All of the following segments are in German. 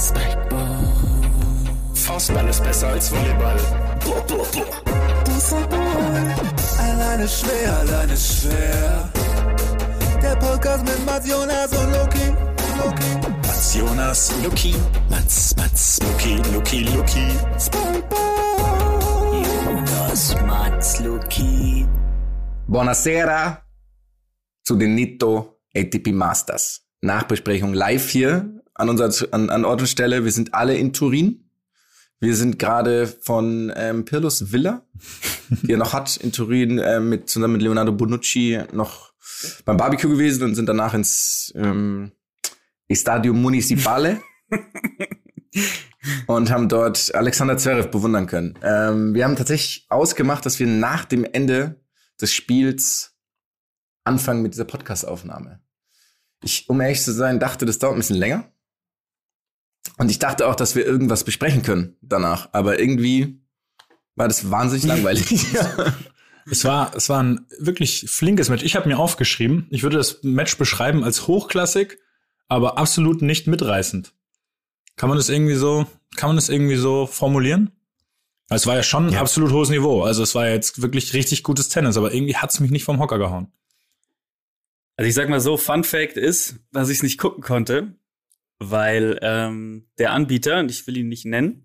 Spikeball. Faustball ist besser als Volleyball. Boah, boah, boah. Alleine schwer, alleine schwer. Der Podcast mit Mats Jonas und Loki. Loki. Mats Jonas, Luki. Mats, Mats, Luki, Luki, Luki. Spikeball. Jonas, Mats, Luki. Buonasera zu den Nito ATP Masters. Nachbesprechung live hier an unserer an, an Ort und Stelle. Wir sind alle in Turin. Wir sind gerade von ähm, Pirlos Villa, die er noch hat in Turin, äh, mit zusammen mit Leonardo Bonucci noch beim Barbecue gewesen und sind danach ins ähm, Estadio Municipale und haben dort Alexander Zverev bewundern können. Ähm, wir haben tatsächlich ausgemacht, dass wir nach dem Ende des Spiels anfangen mit dieser Podcast-Aufnahme. Ich, um ehrlich zu sein, dachte, das dauert ein bisschen länger. Und ich dachte auch, dass wir irgendwas besprechen können danach. Aber irgendwie war das wahnsinnig langweilig. Es war, es war ein wirklich flinkes Match. Ich habe mir aufgeschrieben, ich würde das Match beschreiben als hochklassig, aber absolut nicht mitreißend. Kann man das irgendwie so, kann man das irgendwie so formulieren? Es war ja schon ein absolut hohes Niveau. Also es war jetzt wirklich richtig gutes Tennis, aber irgendwie hat's mich nicht vom Hocker gehauen. Also ich sag mal so, Fun Fact ist, dass ich es nicht gucken konnte, weil ähm, der Anbieter, und ich will ihn nicht nennen,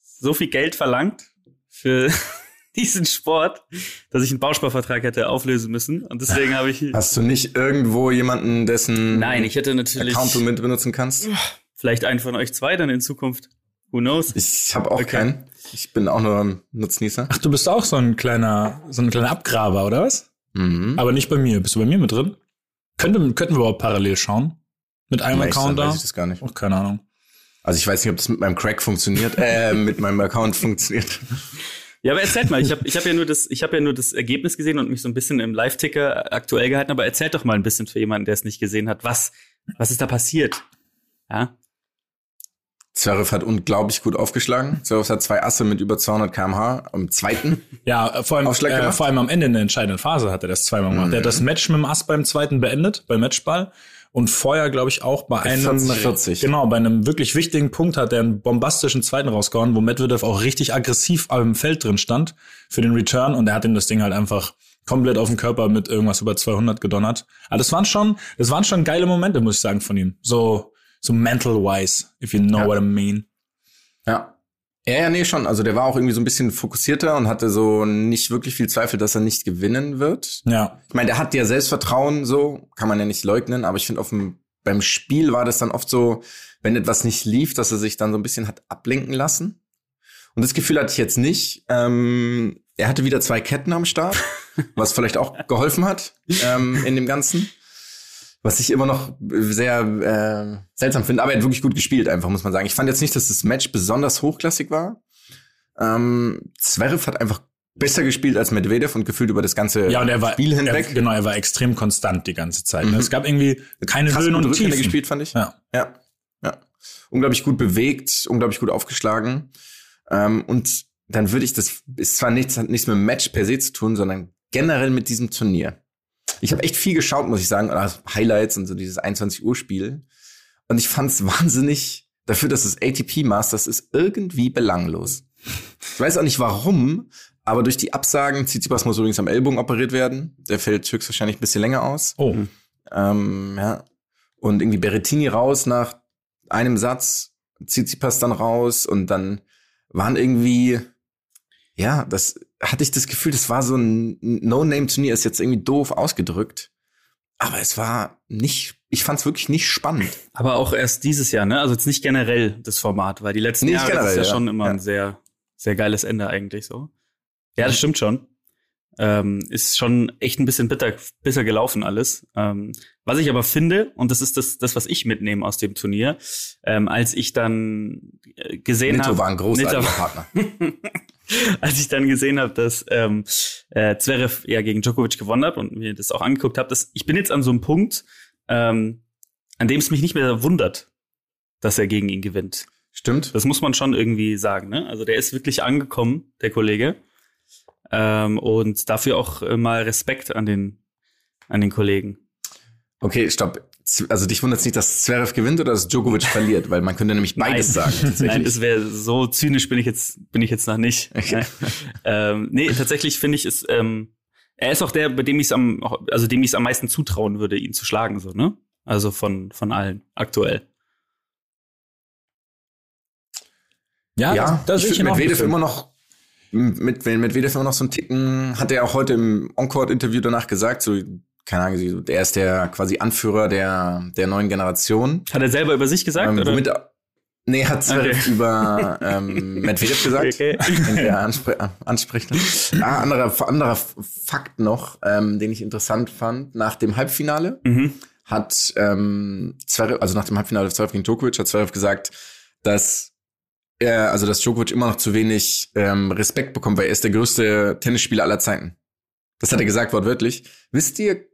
so viel Geld verlangt für diesen Sport, dass ich einen Bausparvertrag hätte auflösen müssen. Und deswegen habe ich. Hast du nicht irgendwo jemanden, dessen Nein, ich hätte natürlich Account du mit benutzen kannst? vielleicht einen von euch zwei dann in Zukunft. Who knows? Ich habe auch Okay. keinen. Ich bin auch nur ein Nutznießer. Ach, du bist auch so ein kleiner, so ein kleiner Abgraber, oder was? Mhm. Aber nicht bei mir. Bist du bei mir mit drin? Könnte, könnten wir überhaupt parallel schauen? Mit einem sein, Account da? weiß ich das gar nicht. Oh, keine Ahnung. Also ich weiß nicht, ob das mit meinem Crack funktioniert, äh, mit meinem Account funktioniert. Ja, aber erzählt mal, ich habe ich hab ja nur das ich habe ja nur das Ergebnis gesehen und mich so ein bisschen im Live Ticker aktuell gehalten, aber erzählt doch mal ein bisschen für jemanden, der es nicht gesehen hat, was was ist da passiert? Ja? Zverev hat unglaublich gut aufgeschlagen. Zverev hat zwei Asse mit über 200 kmh am zweiten. Ja, vor allem, Aufschlag äh, vor allem am Ende in der entscheidenden Phase hat er das zweimal gemacht. Mhm. Er hat das Match mit dem Ass beim zweiten beendet, beim Matchball. Und vorher, glaube ich, auch bei einem 40-40. genau bei einem wirklich wichtigen Punkt hat er einen bombastischen zweiten rausgehauen, wo Medvedev auch richtig aggressiv am Feld drin stand für den Return und er hat ihm das Ding halt einfach komplett auf den Körper mit irgendwas über 200 gedonnert. Aber das waren schon, das waren schon geile Momente, muss ich sagen, von ihm. So so mental wise, if you know Ja. what I mean. Ja. Ja, ja, nee, schon. Also der war auch irgendwie so ein bisschen fokussierter und hatte so nicht wirklich viel Zweifel, dass er nicht gewinnen wird. Ja, Ich meine, der hat ja Selbstvertrauen, so kann man ja nicht leugnen, aber ich finde, auf dem beim Spiel war das dann oft so, wenn etwas nicht lief, dass er sich dann so ein bisschen hat ablenken lassen. Und das Gefühl hatte ich jetzt nicht. Ähm, er hatte wieder zwei Ketten am Start, was vielleicht auch geholfen hat ähm, in dem Ganzen. Was ich immer noch sehr äh, seltsam finde, aber er hat wirklich gut gespielt, einfach, muss man sagen. Ich fand jetzt nicht, dass das Match besonders hochklassig war. Ähm, Zverev hat einfach besser gespielt als Medvedev und gefühlt über das ganze ja und er war Spiel hinweg. Er, genau, er war extrem konstant die ganze Zeit. ne? Mhm. Es gab irgendwie keine krass Höhen und Rückhände Tiefen. gespielt, fand ich. Ja. Ja, ja. Unglaublich gut bewegt, unglaublich gut aufgeschlagen. Ähm, und dann würde ich das, ist zwar nichts, hat nichts mit dem Match per se zu tun, sondern generell mit diesem Turnier. Ich habe echt viel geschaut, muss ich sagen, also Highlights und so dieses 21 Uhr Spiel. Und ich fand es wahnsinnig dafür, dass es ATP Masters ist, irgendwie belanglos. Ich weiß auch nicht warum, aber durch die Absagen, Tsitsipas muss übrigens am Ellbogen operiert werden. Der fällt höchstwahrscheinlich ein bisschen länger aus. Oh, Ähm, ja. Und irgendwie Berrettini raus nach einem Satz, Tsitsipas dann raus und dann waren irgendwie, ja, das hatte ich das Gefühl, das war so ein No-Name-Turnier, ist jetzt irgendwie doof ausgedrückt. Aber es war nicht, ich fand es wirklich nicht spannend. Aber auch erst dieses Jahr, ne? Also jetzt nicht generell das Format, weil die letzten Nicht Jahre das generell, ist ja, ja. schon immer Ja. ein sehr, sehr geiles Ende eigentlich so. Ja, das stimmt schon. Ähm, ist schon echt ein bisschen bitter, bitter gelaufen alles. Ähm, was ich aber finde, und das ist das, das was ich mitnehme aus dem Turnier, ähm, als ich dann äh, gesehen habe, war ein großartiger Partner. als ich dann gesehen habe, dass ähm, äh, Zverev ja gegen Djokovic gewonnen hat und mir das auch angeguckt habe, dass ich bin jetzt an so einem Punkt, ähm, an dem es mich nicht mehr wundert, dass er gegen ihn gewinnt. Stimmt. Das muss man schon irgendwie sagen. Ne? Also der ist wirklich angekommen, der Kollege. Ähm, und dafür auch äh, mal Respekt an den an den Kollegen. Okay, stopp. Also dich wundert es nicht, dass Zverev gewinnt oder dass Djokovic verliert, weil man könnte nämlich beides sagen. Tatsächlich. Nein, das wäre so zynisch bin ich jetzt bin ich jetzt noch nicht. Okay. ähm, nee, tatsächlich finde ich es ähm, er ist auch der, bei dem ich es am also dem ich es am meisten zutrauen würde, ihn zu schlagen so, ne? Also von von allen aktuell. Ja, ja, das, das ich ich Medvedev immer noch mit Medvedev immer noch so einen Ticken hat er auch heute im Encore-Interview danach gesagt, so keine Ahnung, er ist der quasi Anführer der der neuen Generation. Hat er selber über sich gesagt Ähm, oder? womit er, nee, hat Okay. über ähm, Medvedev gesagt. Okay. wenn der anspre anspricht. Ah, anderer, anderer Fakt noch, ähm, den ich interessant fand, nach dem Halbfinale Mhm. hat ähm, Zverev, also nach dem Halbfinale Zverev gegen Djokovic, hat Zverev gesagt, dass er, also dass Djokovic immer noch zu wenig ähm, Respekt bekommt, weil er ist der größte Tennisspieler aller Zeiten. Das hat er gesagt wortwörtlich. Wisst ihr,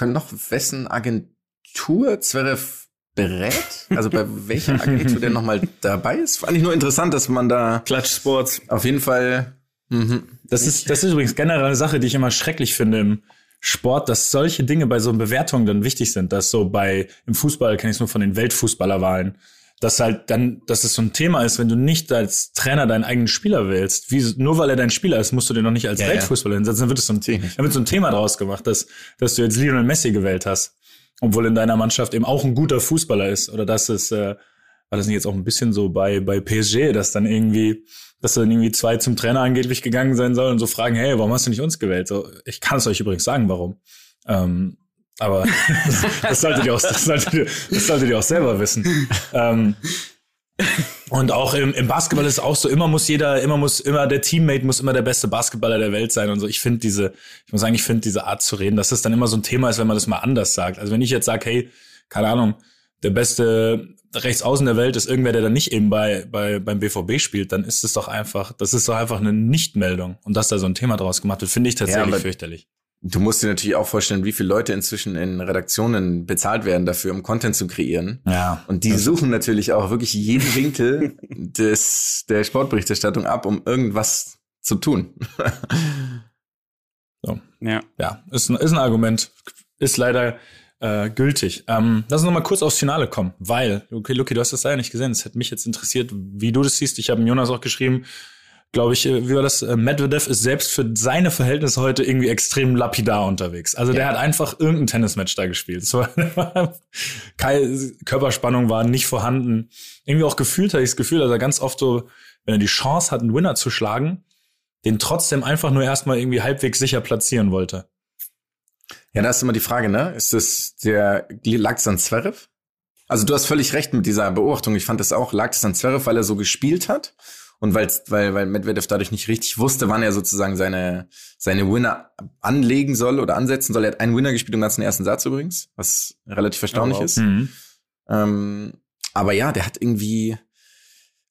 können noch wessen Agentur Zverev berät? Also bei welcher Agentur der nochmal dabei ist? Fand ich nur interessant, dass man da Klatsch Sports. auf jeden Fall. Mhm. Das ist, das ist übrigens generell eine Sache, die ich immer schrecklich finde im Sport, dass solche Dinge bei so Bewertungen dann wichtig sind. Dass so bei, im Fußball kenne ich es nur von den Weltfußballerwahlen, dass halt dann, dass es so ein Thema ist, wenn du nicht als Trainer deinen eigenen Spieler wählst, wie, nur weil er dein Spieler ist, musst du den noch nicht als Ja, ja. Weltfußballer hinsetzen, dann wird es so ein, dann wird so ein Thema draus gemacht, dass, dass du jetzt Lionel Messi gewählt hast, obwohl in deiner Mannschaft eben auch ein guter Fußballer ist, oder dass es, äh, war das nicht jetzt auch ein bisschen so bei, bei PSG, dass dann irgendwie, dass dann irgendwie zwei zum Trainer angeblich gegangen sein sollen und so fragen, hey, warum hast du nicht uns gewählt? So, ich kann es euch übrigens sagen, warum. Ähm, aber das, das, solltet ihr auch, das, solltet ihr, das solltet ihr auch selber wissen. Ähm, und auch im, im Basketball ist es auch so, immer muss jeder, immer muss, immer der Teammate muss immer der beste Basketballer der Welt sein und so. Ich finde diese, ich muss sagen, ich finde diese Art zu reden, dass das dann immer so ein Thema ist, wenn man das mal anders sagt. Also wenn ich jetzt sage, hey, keine Ahnung, der beste Rechtsaußen der Welt ist irgendwer, der dann nicht eben bei, bei, beim BVB spielt, dann ist es doch einfach, das ist doch einfach eine Nichtmeldung. Und dass da so ein Thema draus gemacht wird, finde ich tatsächlich aber- fürchterlich. Du musst dir natürlich auch vorstellen, wie viele Leute inzwischen in Redaktionen bezahlt werden dafür, um Content zu kreieren. Ja. Und die suchen natürlich auch wirklich jeden Winkel des, der Sportberichterstattung ab, um irgendwas zu tun. Ja. Ja, ist ein, ist ein Argument. Ist leider äh, gültig. Ähm, lass uns noch mal kurz aufs Finale kommen, weil, okay, Luki, du hast das leider nicht gesehen. Es hätte mich jetzt interessiert, wie du das siehst. Ich habe Jonas auch geschrieben, glaube ich, äh, wie war das? Äh, Medvedev ist selbst für seine Verhältnisse heute irgendwie extrem lapidar unterwegs. Also der hat einfach irgendein Tennismatch da gespielt. Es war, keine Körperspannung war nicht vorhanden. Irgendwie auch gefühlt hatte ich das Gefühl, dass er ganz oft so, wenn er die Chance hat, einen Winner zu schlagen, den trotzdem einfach nur erstmal irgendwie halbwegs sicher platzieren wollte. Ja, da ist immer die Frage, ne? Ist das der, lag es an Zverev? Also du hast völlig recht mit dieser Beobachtung. Ich fand das auch, lag es an Zverev, weil er so gespielt hat und weil's, weil, weil Medvedev dadurch nicht richtig wusste, wann er sozusagen seine, seine Winner anlegen soll oder ansetzen soll. Er hat einen Winner gespielt im ganzen ersten Satz übrigens, was relativ erstaunlich Oh, wow. ist. Mhm. Ähm, aber ja, der hat irgendwie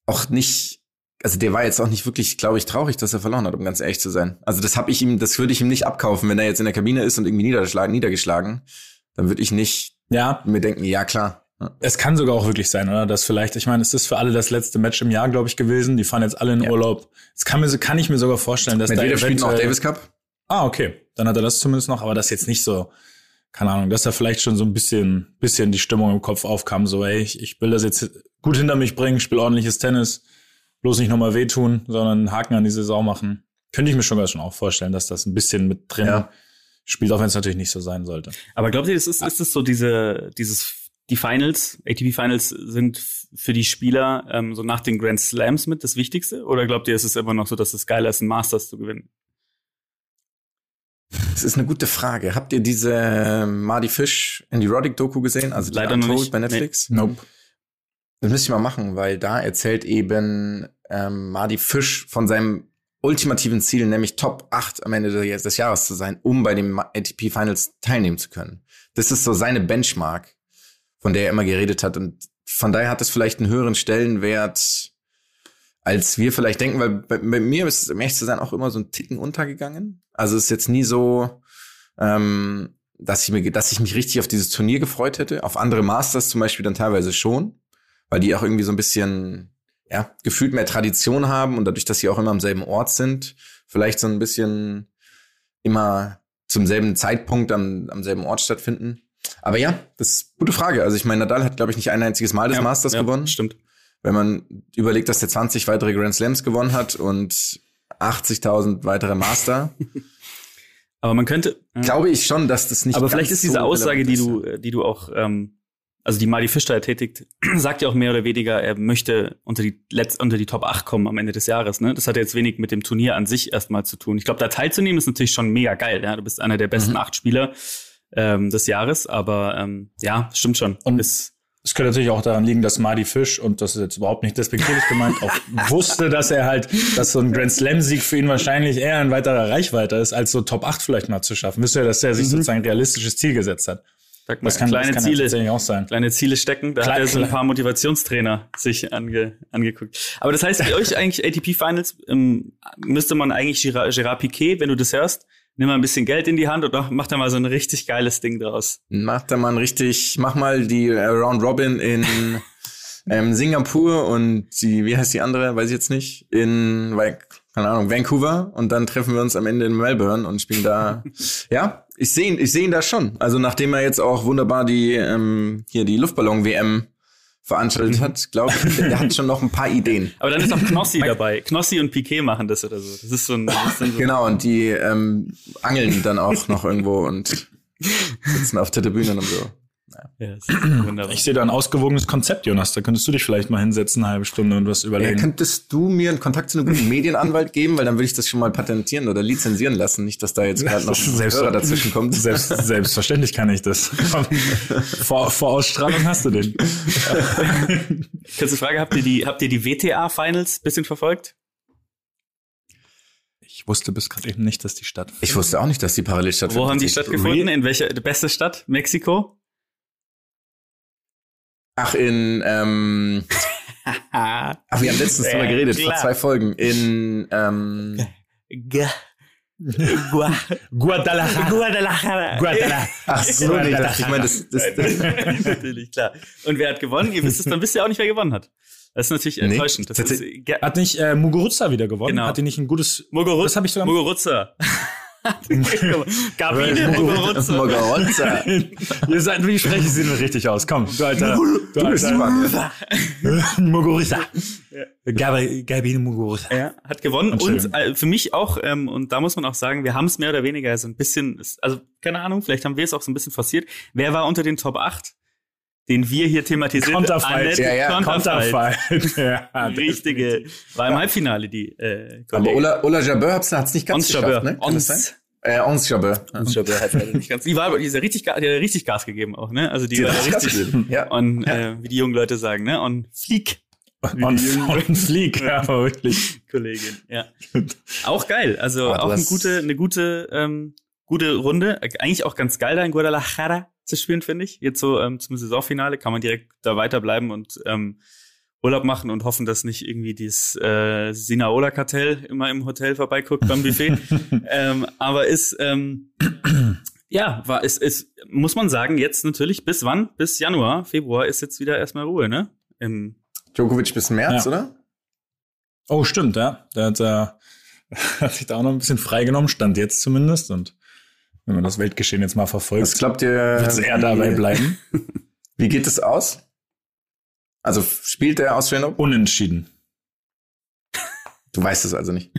auch nicht, also der war jetzt auch nicht wirklich, glaube ich, traurig, dass er verloren hat, um ganz ehrlich zu sein. Also das habe ich ihm, das würde ich ihm nicht abkaufen, wenn er jetzt in der Kabine ist und irgendwie niedergeschlagen, niedergeschlagen, dann würde ich nicht Ja, mir denken, ja klar. Es kann sogar auch wirklich sein, oder? Dass vielleicht, ich meine, es ist für alle das letzte Match im Jahr, glaube ich, gewesen. Die fahren jetzt alle in Ja. Urlaub. Es kann, mir, kann ich mir sogar vorstellen, dass Medvedev da spielt noch Davis Cup. Ah, okay. Dann hat er das zumindest noch, aber das jetzt nicht so, keine Ahnung, dass da vielleicht schon so ein bisschen, bisschen die Stimmung im Kopf aufkam, so, ey, ich, ich will das jetzt gut hinter mich bringen, spiele ordentliches Tennis, bloß nicht nochmal wehtun, sondern einen Haken an die Saison machen. Könnte ich mir schon ganz schon auch vorstellen, dass das ein bisschen mit drin Ja. spielt, auch wenn es natürlich nicht so sein sollte. Aber glaubt ihr, es ist, ist es so diese, dieses, die Finals, ATP Finals sind für die Spieler ähm, so nach den Grand Slams mit das Wichtigste? Oder glaubt ihr, es ist immer noch so, dass es geiler ist, ein Masters zu gewinnen? Das ist eine gute Frage. Habt ihr diese ähm, Marty Fish Andy Roddick Doku gesehen? Also die Leider noch Untold nicht. bei Netflix? Nope. Das müsste ich mal machen, weil da erzählt eben ähm, Marty Fish von seinem ultimativen Ziel, nämlich Top 8 am Ende des des Jahres zu sein, um bei den ATP Finals teilnehmen zu können. Das ist so seine Benchmark, von der er immer geredet hat. Und von daher hat es vielleicht einen höheren Stellenwert, als wir vielleicht denken, weil bei, bei mir ist es, um ehrlich zu sein, auch immer so ein Ticken untergegangen. Also es ist jetzt nie so, ähm, dass ich, mir, dass ich mich richtig auf dieses Turnier gefreut hätte. Auf andere Masters zum Beispiel dann teilweise schon, weil die auch irgendwie so ein bisschen, ja, gefühlt mehr Tradition haben und dadurch, dass sie auch immer am selben Ort sind, vielleicht so ein bisschen immer zum selben Zeitpunkt am, am selben Ort stattfinden. Aber ja, das ist eine gute Frage. Also ich meine, Nadal hat, glaube ich, nicht ein einziges Mal des Ja, Masters ja, gewonnen. Stimmt. Wenn man überlegt, dass der 20 weitere Grand Slams gewonnen hat und 80.000 weitere Master, Aber man könnte. glaube ich schon, dass das nicht Aber vielleicht ist diese so Aussage, die du, äh, die du auch, ähm, also die Mali Fisch da tätigt, sagt ja auch mehr oder weniger, er möchte unter die Letz unter die Top 8 kommen am Ende des Jahres. Ne? Das hat jetzt wenig mit dem Turnier an sich erstmal zu tun. Ich glaube, da teilzunehmen ist natürlich schon mega geil. Ja? Du bist einer der besten Mhm. acht Spieler ähm, des Jahres, aber ähm, ja, stimmt schon. Und- ist, Es könnte natürlich auch daran liegen, dass Marty Fish, und das ist jetzt überhaupt nicht despektierlich gemeint, auch wusste, dass er halt, dass so ein Grand Slam-Sieg für ihn wahrscheinlich eher ein weiterer Reichweite ist, als so Top 8 vielleicht mal zu schaffen. Wisst ihr, dass er sich Mhm. sozusagen ein realistisches Ziel gesetzt hat? sag mal, Das kann, kleine das kann Ziele. auch sein. kleine Ziele stecken. Da Klar, hat er so ein paar Motivationstrainer sich ange, angeguckt. Aber das heißt, für euch eigentlich ATP Finals ähm, müsste man eigentlich Gerard, Gerard Piquet, wenn du das hörst, nimm mal ein bisschen Geld in die Hand und mach da mal so ein richtig geiles Ding draus. Mach da mal ein richtig, mach mal die äh, Round Robin in ähm, Singapur und die, wie heißt die andere, weiß ich jetzt nicht, in, keine Ahnung, Vancouver und dann treffen wir uns am Ende in Melbourne und spielen da. ja, ich sehe ihn, ich sehe ihn da schon. Also nachdem er jetzt auch wunderbar die ähm, hier die Luftballon-WM veranstaltet hat, glaube ich, der hat schon noch ein paar Ideen. Aber dann ist auch Knossi dabei. Knossi und Piquet machen das oder so. Das ist so ein, das ist so Genau, und die ähm, angeln dann auch noch irgendwo und sitzen auf der Tribüne und so. Ja, das ist wunderbar. Ich sehe da ein ausgewogenes Konzept, Jonas. Da könntest du dich vielleicht mal hinsetzen, eine halbe Stunde und was Ja, überlegen. könntest du mir einen Kontakt zu einem guten Medienanwalt geben, weil dann würde ich das schon mal patentieren oder lizenzieren lassen, nicht, dass da jetzt gerade noch ein Selbst- Hörer dazwischen kommt. Selbst, selbstverständlich kann ich das. vor, vor Ausstrahlung hast du den. Kurze Frage, habt ihr die, habt ihr die WTA Finals bisschen verfolgt? Ich wusste bis gerade eben nicht, dass die statt. Ich wusste auch nicht, dass die parallel stattfinden. Wo haben die stattgefunden? In welcher beste Stadt? Mexiko? Ach, in, ähm, ach, wir haben letztens drüber geredet, klar. vor zwei Folgen. In, ähm, Guadalajara. Guadalajara. Guadalajara. ach so, nee, ich dachte, ich meine, das, das, das, natürlich, klar. Und wer hat gewonnen? Ihr wisst es, dann wisst ihr auch nicht, wer gewonnen hat. Das ist natürlich Nee, enttäuschend. Das ist, Hat nicht äh, Muguruza wieder gewonnen? Genau. Hat die nicht ein gutes. Muguruza. Das habe ich sogar. Muguruza. Gabine Muguruza. Mogaronza. Ihr seid, wie spreche ich sie denn richtig aus? Komm, du alter. Du bist alter. Muguruza. Gabi, Gabine Muguruza. Ja, hat gewonnen und äh, für mich auch, ähm, und da muss man auch sagen, wir haben es mehr oder weniger so ein bisschen, also keine Ahnung, vielleicht haben wir es auch so ein bisschen forciert. Wer war unter den Top 8, den wir hier thematisiert Konterfeit. Annette Ja, ja, Konterfeit. Konterfight. ja, Richtige, war im Halbfinale die äh, Aber. Ola, Ola Jabeur hat's hat's nicht ganz Ons geschafft, Jabeur. ne? Kann das Ons. sein? Äh, Ons Jabeur. Ons Jabeur hat leider nicht ganz. Die war, die ist ja richtig, die hat richtig Gas gegeben auch, ne? Also die, Die war hat ja Gas richtig, gegeben, ja. on, äh, wie die jungen Leute sagen, ne? On fleek, Und, und Flieg, ja, aber wirklich. Kollegin, ja. Auch geil, also Aber du auch eine gute, eine gute, ähm, gute Runde. Eigentlich auch ganz geil, da in Guadalajara zu spielen, finde ich. Jetzt so ähm, zum Saisonfinale kann man direkt da weiterbleiben und ähm, Urlaub machen und hoffen, dass nicht irgendwie dieses äh, Sinaola-Kartell immer im Hotel vorbeiguckt beim Buffet. ähm, aber ist, ähm, ja, war, ist, ist, muss man sagen, jetzt natürlich bis wann? Bis Januar, Februar ist jetzt wieder erstmal Ruhe, ne? Im, Djokovic bis März, Ja. oder? Oh, stimmt, ja. Der hat, äh, hat sich da auch noch ein bisschen freigenommen, stand jetzt zumindest. Und wenn man das Weltgeschehen jetzt mal verfolgt, glaubt ihr? wird es eher dabei bleiben. Wie geht es aus? Also spielt der Open? Unentschieden. Du weißt es also nicht.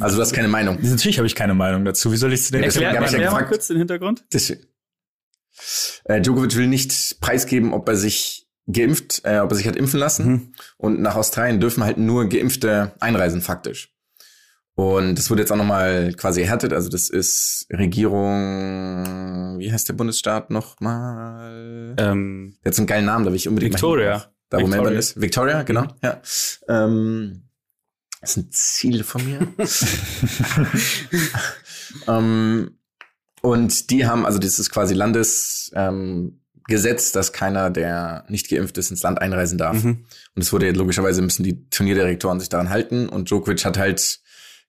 Also du hast keine Meinung. Natürlich habe ich keine Meinung dazu. Wie soll ich es denn Deswegen erklär ja erklär mal kurz den Hintergrund. Das, äh, Djokovic will nicht preisgeben, ob er sich geimpft, äh, ob er sich hat impfen lassen. Mhm. Und nach Australien dürfen halt nur Geimpfte einreisen, faktisch. Und das wurde jetzt auch nochmal quasi erhärtet. Also das ist Regierung, wie heißt der Bundesstaat nochmal? Ähm, Der hat so einen geilen Namen, da will ich unbedingt Victoria. hin. Da wo Victoria. Melbourne ist. Victoria, genau, ja. Ähm, das ist ein Ziel von mir. ähm, und die haben, also das ist quasi Landesgesetz, ähm, Gesetz, dass keiner, der nicht geimpft ist, ins Land einreisen darf. Mhm. Und es wurde logischerweise müssen die Turnierdirektoren sich daran halten. Und Djokovic hat halt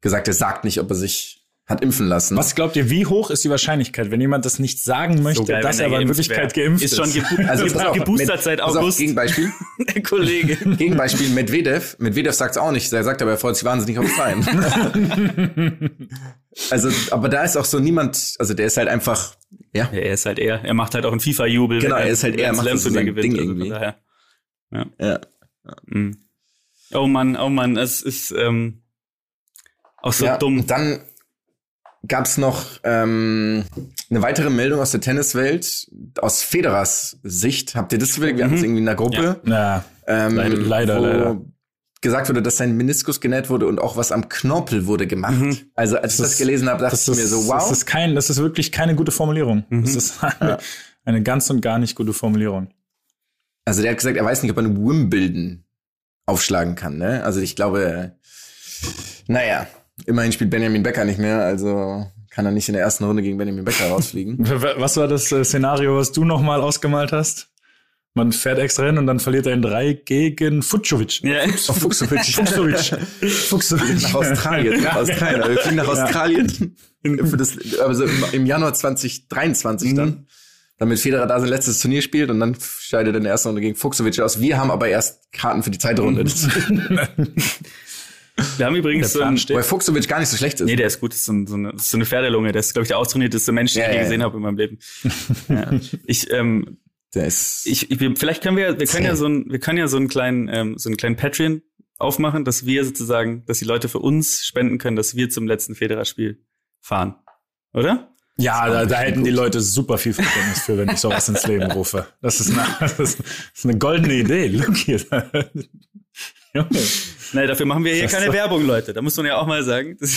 gesagt, er sagt nicht, ob er sich hat impfen lassen. Was glaubt ihr, wie hoch ist die Wahrscheinlichkeit, wenn jemand das nicht sagen möchte, geil, dass er aber in Wirklichkeit wär. geimpft ist ist? schon gebu Also pass auf, geboostert mit- seit pass auf, August. Gegenbeispiel. der Kollege. Gegenbeispiel Medvedev. Medvedev sagt's auch nicht. Er sagt aber, er freut sich wahnsinnig auf Australien. also, aber da ist auch so niemand, also der ist halt einfach Ja. Ja, er ist halt er. Er macht halt auch einen FIFA-Jubel. Genau, er ist halt er, wenn macht so sein Ding Also irgendwie. daher. Ja. Mhm. Oh Mann, oh Mann, es ist ähm, auch so ja. dumm. Dann gab's noch ähm, eine weitere Meldung aus der Tenniswelt, aus Federers Sicht. Habt ihr das? Wir hatten es irgendwie in der Gruppe. Ja, Ähm, Leider, leider, wo leider. gesagt wurde, dass sein Meniskus genäht wurde und auch was am Knorpel wurde gemacht. Mhm. Also als ich Das das ist- gelesen habe, dachte das ich mir so, wow. das ist kein, das ist wirklich keine gute Formulierung. Mhm. Das ist eine, eine ganz und gar nicht gute Formulierung. Also der hat gesagt, er weiß nicht, ob er eine Wimbledon aufschlagen kann. Ne? Also ich glaube, naja, immerhin spielt Benjamin Becker nicht mehr, also kann er nicht in der ersten Runde gegen Benjamin Becker rausfliegen. Was war das äh, Szenario, was du nochmal ausgemalt hast? Man fährt extra hin und dann verliert er in drei gegen Fucovic. Ja. Oh, Fuchsovic. Fuchsovic. Fuchsovic. nach Australien. Ja. Australien. Wir fliegen nach Australien. Für das, also im, Januar 2023 Mhm. dann. Damit Federer da sein letztes Turnier spielt und dann scheidet er in der ersten Runde gegen Fuchsovic aus. Wir haben aber erst Karten für die Zeitrunde. Wir haben übrigens so Der Plan ein, steht. Weil Fuchsovic gar nicht so schlecht ist. Nee, der ist gut. Das ist so, ein, so, eine, das ist so eine Pferdelunge. Der ist, glaube ich, der austrainierteste Mensch, den Ja, ich je ja, gesehen ja. habe in meinem Leben. Ich, ähm, Der ist. ich, ich, vielleicht können wir, wir können ja so ein, wir können ja so einen kleinen, ähm, so einen kleinen Patreon aufmachen, dass wir sozusagen, dass die Leute für uns spenden können, dass wir zum letzten Federer-Spiel fahren. Oder? Ja, da, da hätten die gut. Leute super viel Verständnis für, wenn ich sowas ins Leben rufe. Das ist eine, das ist, das ist eine goldene Idee. Look hier. Junge. Nein, dafür machen wir hier Das keine Werbung, Leute. Da muss man ja auch mal sagen.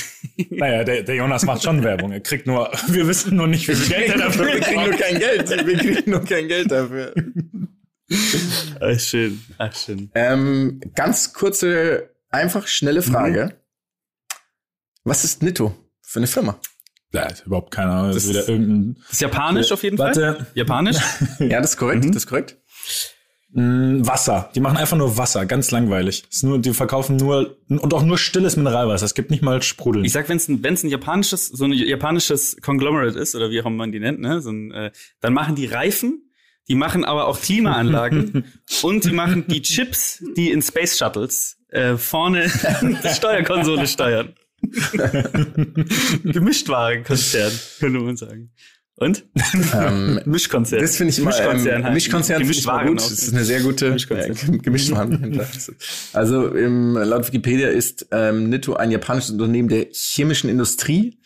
Naja, der, der Jonas macht schon Werbung. Er kriegt nur, wir wissen nur nicht, wie viel Geld er dafür wir kriegen nur bekommt. kein Geld. Wir kriegen nur kein Geld dafür. Ach, schön. Ach, schön. Ähm, ganz kurze, einfach schnelle Frage. Was ist Nitto für eine Firma? Ja, ist überhaupt keine Ahnung. Das ist Das wieder ist- irgendein. Das ist japanisch auf jeden Fall. Warte. Japanisch? Ja, das ist korrekt. Das ist korrekt. Mm, Wasser. Die machen einfach nur Wasser, ganz langweilig. Ist nur, die verkaufen nur und auch nur stilles Mineralwasser. Es gibt nicht mal Sprudeln. Ich sag, wenn es ein, wenn's ein japanisches, so ein japanisches Conglomerate ist, oder wie auch immer man die nennt, ne, so ein, äh, dann machen die Reifen, die machen aber auch Klimaanlagen und die machen die Chips, die in Space Shuttles äh, vorne die Steuerkonsole steuern. Gemischtwarenkonzern, könnte man sagen. Und? Ähm, Mischkonzern. Das finde ich immer, Mischkonzern ähm, heißen Mischkonzern finde ich Gemischtwaren gut. Das ist eine sehr gute äh, Gemischtwarenhändler. Also im, laut Wikipedia ist ähm, Nitto ein japanisches Unternehmen der chemischen Industrie.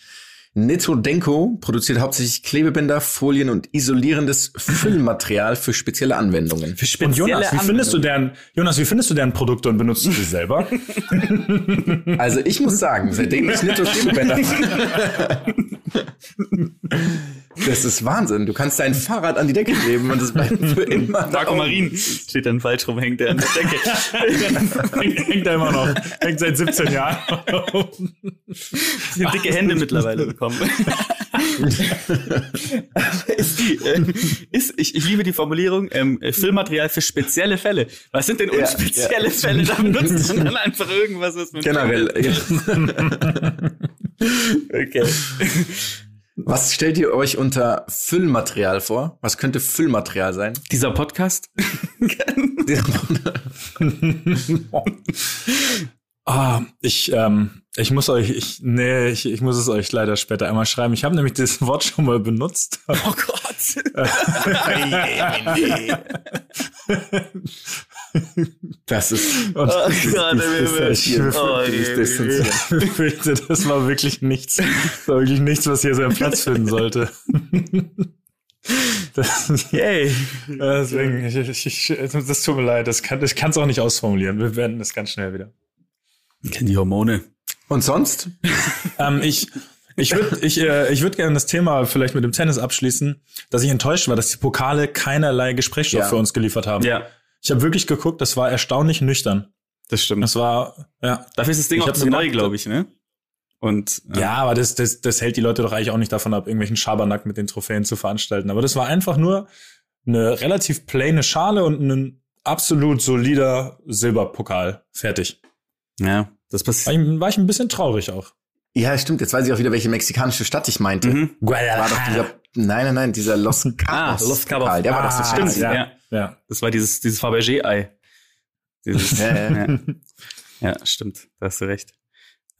Nitto Denko produziert hauptsächlich Klebebänder, Folien und isolierendes Füllmaterial für spezielle Anwendungen. Für und Jonas, wie spezielle findest du deren, Jonas, wie findest du deren Produkte und benutzt du sie selber? Also ich muss sagen, seitdem ich Nitto Klebebänder Das ist Wahnsinn. Du kannst dein Fahrrad an die Decke kleben und es bleibt für immer da Marco. Marin steht dann falsch rum, hängt der an der Decke. hängt, hängt er immer noch. Hängt seit 17 Jahren. Haben dicke Hände mittlerweile bekommen. ist äh, ist, ich, ich liebe die Formulierung, ähm, äh, Füllmaterial für spezielle Fälle. Was sind denn Ja, unspezielle ja. Fälle? Da benutzt man dann einfach irgendwas, was man Generell. Okay. Was stellt ihr euch unter Füllmaterial vor? Was könnte Füllmaterial sein? Dieser Podcast? Ah, ich, ähm, ich muss euch, ich, nee, ich, ich muss es euch leider später einmal schreiben. Ich habe nämlich dieses Wort schon mal benutzt. Oh Gott. Das ist Und Oh das- Gott, das- das- werden- ich Oh, das distanziert. befürchte, das war wirklich nichts, das war wirklich nichts, was hier seinen Platz finden sollte. Das, Yay. deswegen, ich, ich, ich, das tut mir leid, das kann ich kann es auch nicht ausformulieren. Wir werden das ganz schnell wieder. Kennen die Hormone. Und sonst? Ähm, ich ich würde ich, äh, ich würd gerne das Thema vielleicht mit dem Tennis abschließen, dass ich enttäuscht war, dass die Pokale keinerlei Gesprächsstoff Ja. für uns geliefert haben. Ja, Ich habe wirklich geguckt, das war erstaunlich nüchtern. das stimmt. Das war, ja. Dafür ist das Ding Ich auch zu neu, glaube ich, ne? Und äh, Ja, aber das, das, das hält die Leute doch eigentlich auch nicht davon ab, irgendwelchen Schabernack mit den Trophäen zu veranstalten. Aber das war einfach nur eine relativ plane Schale und ein absolut solider Silberpokal. Fertig. Ja, das War passiert. ich, war ich ein bisschen traurig auch. Ja, stimmt. Jetzt weiß ich auch wieder, welche mexikanische Stadt ich meinte. Mhm. War doch dieser, nein, nein, nein, dieser Los Ah, Cabos. Los Cabos. Der war doch so Ah, stimmt. ja. ja. ja. Das war dieses, dieses Fabergé-Ei. Dieses, Ja, ja. ja. ja, stimmt. Da hast du recht.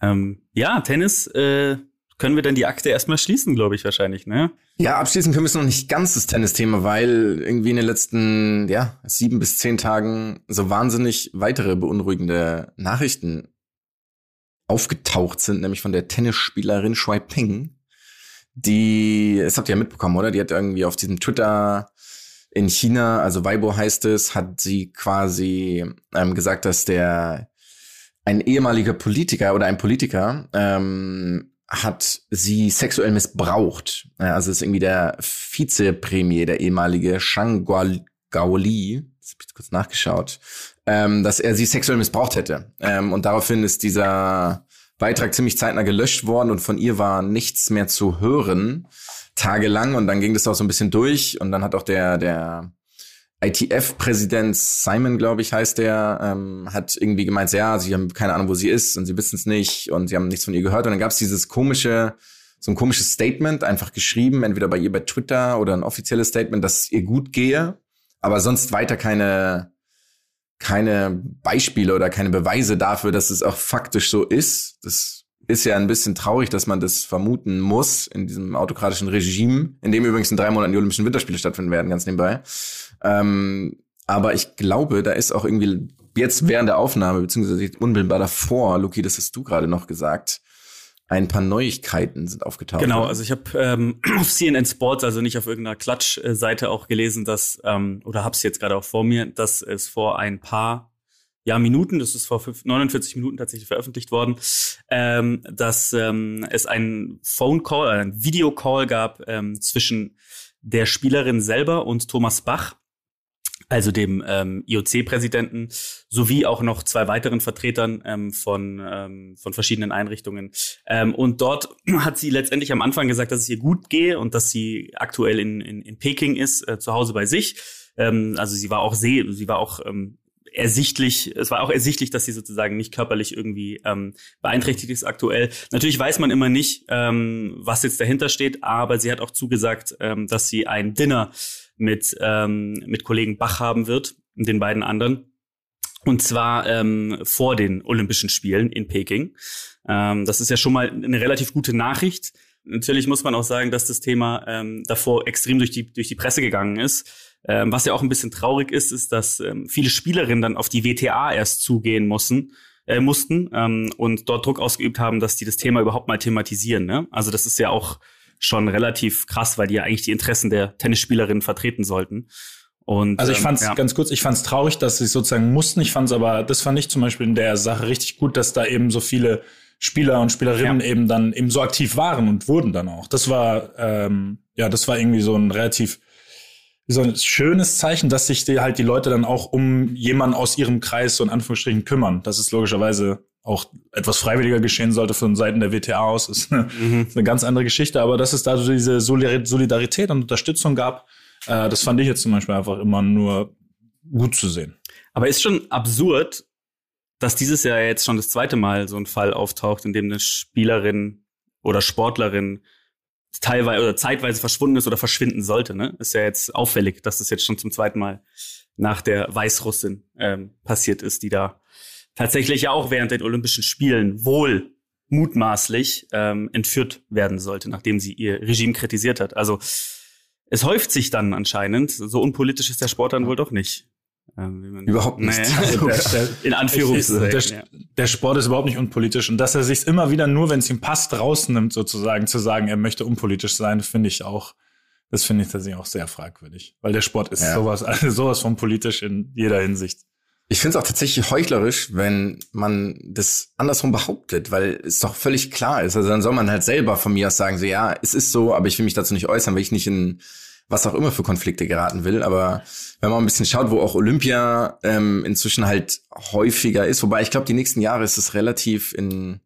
Ähm, ja, Tennis, äh, können wir dann die Akte erstmal schließen, glaube ich, wahrscheinlich, ne? Ja, abschließend können wir es noch nicht ganz das Tennisthema, weil irgendwie in den letzten, ja, sieben bis zehn Tagen so wahnsinnig weitere beunruhigende Nachrichten aufgetaucht sind, nämlich von der Tennisspielerin Shui Ping, die, das habt ihr ja mitbekommen, oder? Die hat irgendwie auf diesem Twitter in China, also Weibo heißt es, hat sie quasi ähm, gesagt, dass der ein ehemaliger Politiker oder ein Politiker ähm, hat sie sexuell missbraucht. Also ist irgendwie der Vizepremier, der ehemalige Shang Gaoli, das habe ich kurz nachgeschaut, ähm, dass er sie sexuell missbraucht hätte. Ähm, und daraufhin ist dieser Beitrag ziemlich zeitnah gelöscht worden und von ihr war nichts mehr zu hören, tagelang. Und dann ging das auch so ein bisschen durch und dann hat auch der, der ITF-Präsident Simon, glaube ich, heißt der, ähm, hat irgendwie gemeint, ja, sie haben keine Ahnung, wo sie ist und sie wissen es nicht und sie haben nichts von ihr gehört. Und dann gab es dieses komische, so ein komisches Statement, einfach geschrieben, entweder bei ihr bei Twitter oder ein offizielles Statement, dass es ihr gut gehe, aber sonst weiter keine, keine Beispiele oder keine Beweise dafür, dass es auch faktisch so ist. Das ist ja ein bisschen traurig, dass man das vermuten muss in diesem autokratischen Regime, in dem übrigens in drei Monaten die Olympischen Winterspiele stattfinden werden, ganz nebenbei. Ähm, aber ich glaube, da ist auch irgendwie jetzt während der Aufnahme, beziehungsweise unmittelbar davor, Luki, das hast du gerade noch gesagt, ein paar Neuigkeiten sind aufgetaucht. Genau, also ich habe ähm, auf CNN Sports, also nicht auf irgendeiner Klatsch-Seite auch gelesen, dass, ähm, oder hab's jetzt gerade auch vor mir, dass es vor ein paar ja, Minuten, das ist vor 49 Minuten tatsächlich veröffentlicht worden, ähm, dass ähm, es einen Phone Call, äh, einen Video Call gab ähm, zwischen der Spielerin selber und Thomas Bach also dem ähm, IOC-Präsidenten, sowie auch noch zwei weiteren Vertretern ähm, von, ähm, von verschiedenen Einrichtungen. Ähm, und dort hat sie letztendlich am Anfang gesagt, dass es ihr gut gehe und dass sie aktuell in, in, in Peking ist, äh, zu Hause bei sich. Ähm, also sie war auch sie war auch ähm, ersichtlich, es war auch ersichtlich, dass sie sozusagen nicht körperlich irgendwie ähm, beeinträchtigt ist aktuell. Natürlich weiß man immer nicht, ähm, was jetzt dahinter steht, aber sie hat auch zugesagt, ähm, dass sie ein Dinner mit, ähm, mit Kollegen Bach haben wird, den beiden anderen. Und zwar ähm, vor den Olympischen Spielen in Peking. Ähm, das ist ja schon mal eine relativ gute Nachricht. Natürlich muss man auch sagen, dass das Thema ähm, davor extrem durch die, durch die Presse gegangen ist. Ähm, was ja auch ein bisschen traurig ist, ist, dass ähm, viele Spielerinnen dann auf die WTA erst zugehen mussten, äh, mussten ähm, und dort Druck ausgeübt haben, dass die das Thema überhaupt mal thematisieren. Ne? Also das ist ja auch schon relativ krass, weil die ja eigentlich die Interessen der Tennisspielerinnen vertreten sollten. Und, also ich fand es ähm, ja. ganz kurz, ich fand es traurig, dass sie sozusagen mussten. Ich fand es aber, das fand ich zum Beispiel in der Sache richtig gut, dass da eben so viele Spieler und Spielerinnen ja. eben dann eben so aktiv waren und wurden dann auch. Das war ähm, ja, das war irgendwie so ein relativ so ein schönes Zeichen, dass sich die, halt die Leute dann auch um jemanden aus ihrem Kreis so in Anführungsstrichen kümmern. Das ist logischerweise auch etwas freiwilliger geschehen sollte von Seiten der WTA aus, ist eine, mhm. ist eine ganz andere Geschichte. Aber dass es da so diese Solidarität und Unterstützung gab, äh, das fand ich jetzt zum Beispiel einfach immer nur gut zu sehen. Aber ist schon absurd, dass dieses Jahr jetzt schon das zweite Mal so ein Fall auftaucht, in dem eine Spielerin oder Sportlerin teilweise oder zeitweise verschwunden ist oder verschwinden sollte. Ne? Ist ja jetzt auffällig, dass das jetzt schon zum zweiten Mal nach der Weißrussin ähm, passiert ist, die da tatsächlich ja auch während den Olympischen Spielen wohl mutmaßlich ähm, entführt werden sollte, nachdem sie ihr Regime kritisiert hat. Also es häuft sich dann anscheinend. So unpolitisch ist der Sport dann wohl doch nicht. Ähm, überhaupt nicht. Nee, also der, der, in Anführungszeichen. Der, der, Sport ist überhaupt nicht unpolitisch. Und dass er sich immer wieder nur, wenn es ihm passt, rausnimmt, sozusagen, zu sagen, er möchte unpolitisch sein, finde ich auch, das finde ich tatsächlich auch sehr fragwürdig. Weil der Sport ist ja. sowas, also sowas von politisch in jeder Hinsicht. Ich finde es auch tatsächlich heuchlerisch, wenn man das andersrum behauptet, weil es doch völlig klar ist. Also dann soll man halt selber von mir aus sagen, so ja, es ist so, aber ich will mich dazu nicht äußern, weil ich nicht in was auch immer für Konflikte geraten will. Aber wenn man ein bisschen schaut, wo auch Olympia ähm, inzwischen halt häufiger ist, wobei ich glaube, die nächsten Jahre ist es relativ in,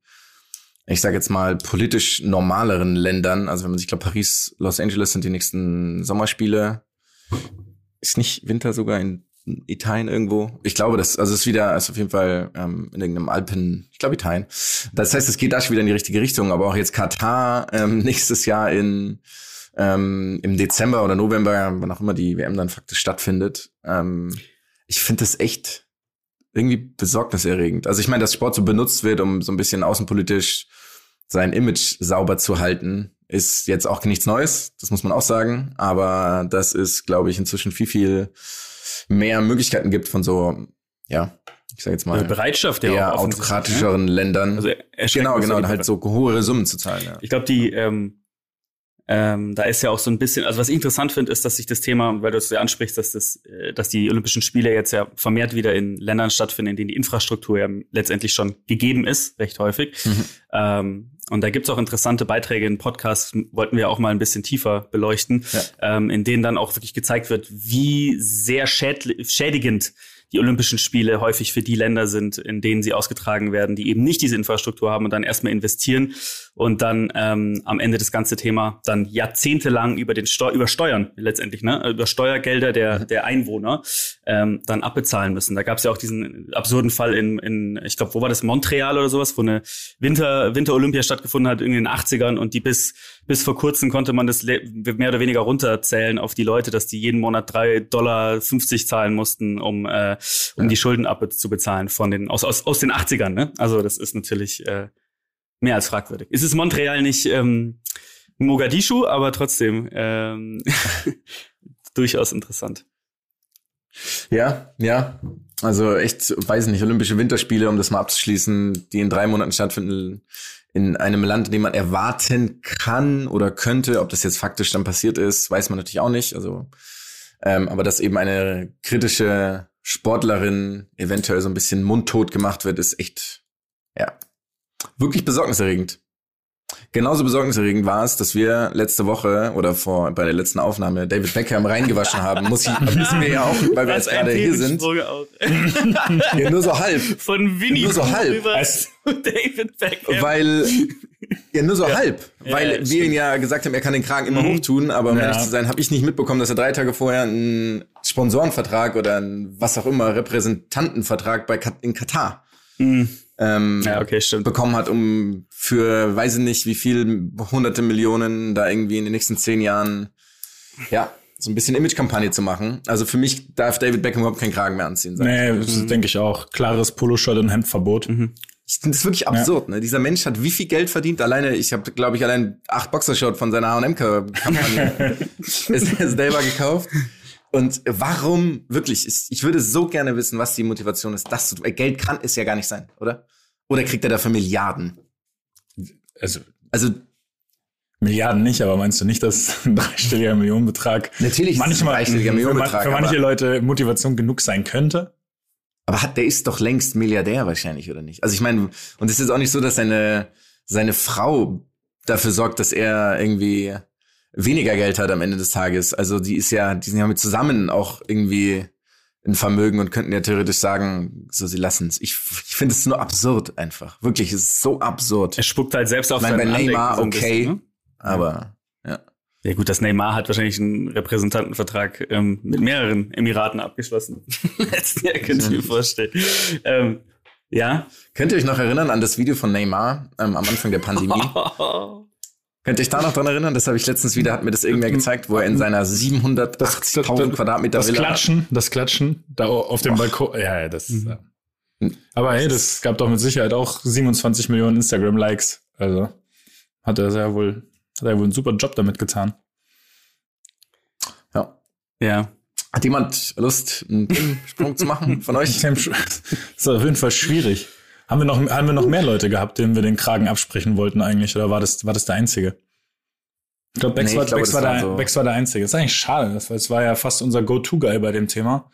ich sage jetzt mal, politisch normaleren Ländern. Also wenn man sich, glaube Paris, Los Angeles sind die nächsten Sommerspiele. Ist nicht Winter sogar in Italien irgendwo. Ich glaube, das also ist wieder, ist auf jeden Fall ähm, in irgendeinem Alpen, ich glaube Italien. Das heißt, es geht da schon wieder in die richtige Richtung, aber auch jetzt Katar ähm, nächstes Jahr in ähm, im Dezember oder November, wann auch immer die WM dann faktisch stattfindet. Ähm, ich finde das echt irgendwie besorgniserregend. Also ich meine, dass Sport so benutzt wird, um so ein bisschen außenpolitisch sein Image sauber zu halten, ist jetzt auch nichts Neues, das muss man auch sagen. Aber das ist, glaube ich, inzwischen viel, viel mehr Möglichkeiten gibt von so, ja, ich sage jetzt mal, Bereitschaft ja eher offensichtlich, autokratischeren Ländern. Also genau, genau, halt so hohe Summen zu zahlen. Ja. Ich glaube, die, ähm, ähm, da ist ja auch so ein bisschen, also was ich interessant finde, ist, dass sich das Thema, weil du es ja ansprichst, dass das, äh, dass die Olympischen Spiele jetzt ja vermehrt wieder in Ländern stattfinden, in denen die Infrastruktur ja letztendlich schon gegeben ist, recht häufig. Mhm. Ähm, und da gibt's auch interessante Beiträge in Podcasts, wollten wir auch mal ein bisschen tiefer beleuchten, Ja. ähm, in denen dann auch wirklich gezeigt wird, wie sehr schädigend die Olympischen Spiele häufig für die Länder sind, in denen sie ausgetragen werden, die eben nicht diese Infrastruktur haben und dann erstmal investieren und dann ähm, am Ende das ganze Thema dann jahrzehntelang über den Steu über Steuern letztendlich, ne, über Steuergelder der der Einwohner ähm, dann abbezahlen müssen. Da gab es ja auch diesen absurden Fall in, in ich glaube, wo war das Montreal oder sowas, wo eine Winter Winter-Olympia stattgefunden hat in den 80ern und die bis bis vor kurzem konnte man das mehr oder weniger runterzählen auf die Leute, dass die jeden Monat drei Dollar 50 zahlen mussten, um äh, um die Schulden abbezahlen von den aus aus aus den 80ern. Ne? Also das ist natürlich äh, mehr als fragwürdig. Es ist Montreal nicht ähm, Mogadischu, aber trotzdem ähm, durchaus interessant. Ja, ja. Also echt, weiß nicht, Olympische Winterspiele, um das mal abzuschließen, die in drei Monaten stattfinden, in einem Land, in dem man erwarten kann oder könnte, ob das jetzt faktisch dann passiert ist, weiß man natürlich auch nicht. Also, ähm, aber dass eben eine kritische Sportlerin eventuell so ein bisschen mundtot gemacht wird, ist echt, ja, wirklich besorgniserregend. Genauso besorgniserregend war es, dass wir letzte Woche oder vor bei der letzten Aufnahme David Beckham reingewaschen haben. Muss ich, müssen wir ja auch, weil wir jetzt gerade hier sind. Ja, nur so halb. Von Winnie Nur so halb. über Es- David Beckham. Weil, ja, nur so halb. Ja, Weil ja, wir stimmt. ihn ja gesagt haben, er kann den Kragen immer Mhm. hochtun, aber um Ja. ehrlich zu sein, habe ich nicht mitbekommen, dass er drei Tage vorher einen Sponsorenvertrag oder einen, was auch immer, Repräsentantenvertrag bei Kat in Katar Mhm. Ähm, Ja, okay, stimmt. bekommen hat, um für, weiß ich nicht, wie viel hunderte Millionen da irgendwie in den nächsten zehn Jahren, ja, so ein bisschen Image-Kampagne zu machen. Also für mich darf David Beckham überhaupt keinen Kragen mehr anziehen. ich. Nee, das denke ich auch. Klares Poloshirt und Hemdverbot. Ich finde das wirklich absurd, ne? Dieser Mensch hat wie viel Geld verdient? Alleine, ich habe, glaube ich, allein acht Boxershort von seiner H&M-Kampagne ist er selber gekauft. Und warum, wirklich, ich, würde so gerne wissen, was die Motivation ist, das zu tun. Geld kann es ja gar nicht sein, oder? Oder kriegt er dafür Milliarden? Also Also, Milliarden nicht, aber meinst du nicht, dass ein dreistelliger Millionenbetrag Natürlich ist es ein manchmal dreistelliger für, Millionenbetrag, für manche aber- Leute Motivation genug sein könnte? aber hat, der ist doch längst Milliardär wahrscheinlich, oder nicht? Also ich meine, und es ist auch nicht so, dass seine, seine Frau dafür sorgt, dass er irgendwie weniger Geld hat am Ende des Tages. Also die ist ja, die sind ja mit zusammen auch irgendwie ein Vermögen und könnten ja theoretisch sagen, so sie lassen es. Ich, ich finde es nur absurd einfach. Wirklich, es ist so absurd. Er spuckt halt selbst auf Ich meine, bei Neymar Andenken so okay, bisschen, ne? aber ja. Ja gut, das Neymar hat wahrscheinlich einen Repräsentantenvertrag ähm, mit mehreren Emiraten abgeschlossen. Letzten Jahr könnte ich mir vorstellen. Ähm, ja. Könnt ihr euch noch erinnern an das Video von Neymar ähm, am Anfang der Pandemie? Könnt ihr euch da noch dran erinnern? Das habe ich letztens wieder, hat mir das irgendwer gezeigt, wo er in seiner 780.000 Quadratmeter Das Villa Klatschen, das Klatschen da auf dem Balkon. Ja, ja, das. Ja. Aber hey, das gab doch mit Sicherheit auch 27 Millionen Instagram-Likes. Also hat er sehr wohl, hat er wohl einen super Job damit getan. Ja. ja. Hat jemand Lust, einen Sprung zu machen von euch? Das ist auf jeden Fall schwierig. Haben wir noch, haben wir noch mehr Leute gehabt, denen wir den Kragen absprechen wollten eigentlich? Oder war das, war das der einzige? Ich glaube, Bex, Nee, ich war, glaube, Bex, war war der, so- Bex war der einzige. Das ist eigentlich schade. Das war, das war ja fast unser Go-To-Guy bei dem Thema.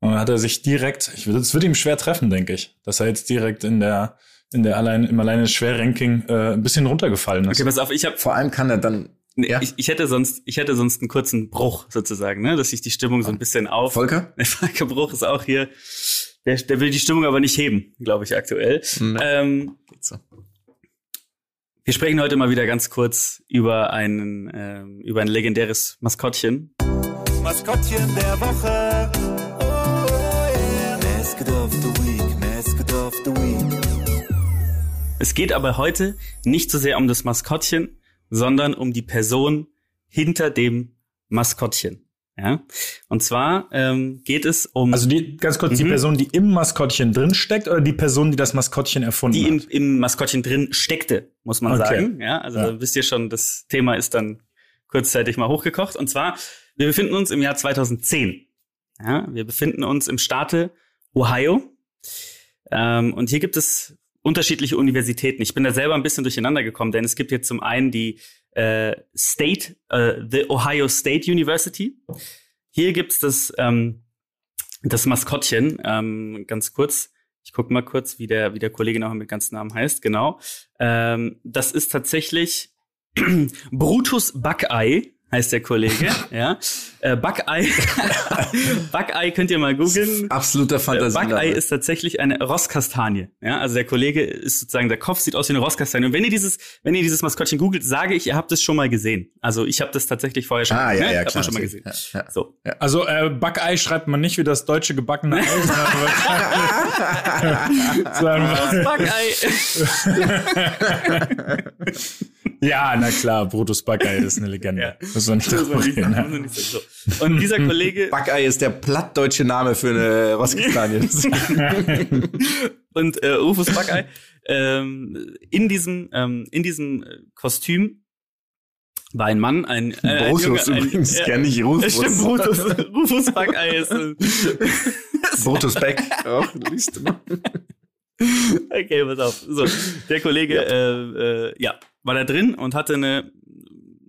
Und dann hat er sich direkt, ich, das wird ihm schwer treffen, denke ich, dass er jetzt direkt in der, in der allein, im alleine Schwer-Ranking äh, ein bisschen runtergefallen ist. Okay, pass auf, ich habe Vor allem kann er dann Nee, Ja. ich, ich hätte sonst, ich hätte sonst einen kurzen Bruch sozusagen, ne, dass sich die Stimmung so ein bisschen auf. Volker? Der Volker Bruch ist auch hier. Der, der will die Stimmung aber nicht heben, glaube ich aktuell. Nee. Ähm, Geht so. wir sprechen heute mal wieder ganz kurz über einen, ähm, über ein legendäres Maskottchen. Maskottchen der Woche. Oh, yeah. Mascot of the Week, Mascot of the Week. Es geht aber heute nicht so sehr um das Maskottchen, sondern um die Person hinter dem Maskottchen. Ja, und zwar ähm, geht es um Also die, ganz kurz, die Mhm. Person, die im Maskottchen drin steckt oder die Person, die das Maskottchen erfunden die im, hat? im Maskottchen drin steckte, muss man Okay. sagen. Ja, also Ja. wisst ihr schon, das Thema ist dann kurzzeitig mal hochgekocht. Und zwar, wir befinden uns im Jahr 2010. Ja, wir befinden uns im Staate Ohio. Ähm, und hier gibt es unterschiedliche Universitäten. Ich bin da selber ein bisschen durcheinander gekommen, denn es gibt jetzt zum einen die äh, State, äh, the Ohio State University. Hier gibt's das, ähm, das Maskottchen, ähm, ganz kurz. Ich gucke mal kurz, wie der, wie der Kollege noch mit ganzen Namen heißt, genau. Ähm, das ist tatsächlich Brutus Buckeye, heißt der Kollege, ja. Äh, Buckeye, Buckeye könnt ihr mal googeln. Absoluter Äh, Fantasie. Buckeye ist tatsächlich eine Rosskastanie. Ja, also der Kollege ist sozusagen, der Kopf sieht aus wie eine Rosskastanie. Und wenn ihr dieses, wenn ihr dieses Maskottchen googelt, sage ich, ihr habt es schon mal gesehen. Also ich habe das tatsälich vorher schon, Ah, ja, ne? ja, klar. schon mal gesehen. Ja, ja. So. Also äh, Backei schreibt man nicht wie das deutsche gebackene Ei, sondern Buckeye. Ja, na klar, Brutus Backei ist eine Legende. Ja. Muss man nicht Das darüber muss man nicht reden. sagen, muss man nicht sagen. So. Und dieser Kollege, Buckeye ist der plattdeutsche Name für eine Rosskastanie. und äh, Rufus Buckeye ähm, in diesem ähm, in diesem äh, Kostüm war ein Mann, ein, äh, ein Brutus Junge, ein, übrigens, ja, kenn ich Rufus. Stimmt, Brutus. Rufus Buckeye ist äh, Brutus Beck. Auch, liest du mal. Okay, pass auf. So, der Kollege, äh, äh, ja, war da drin und hatte eine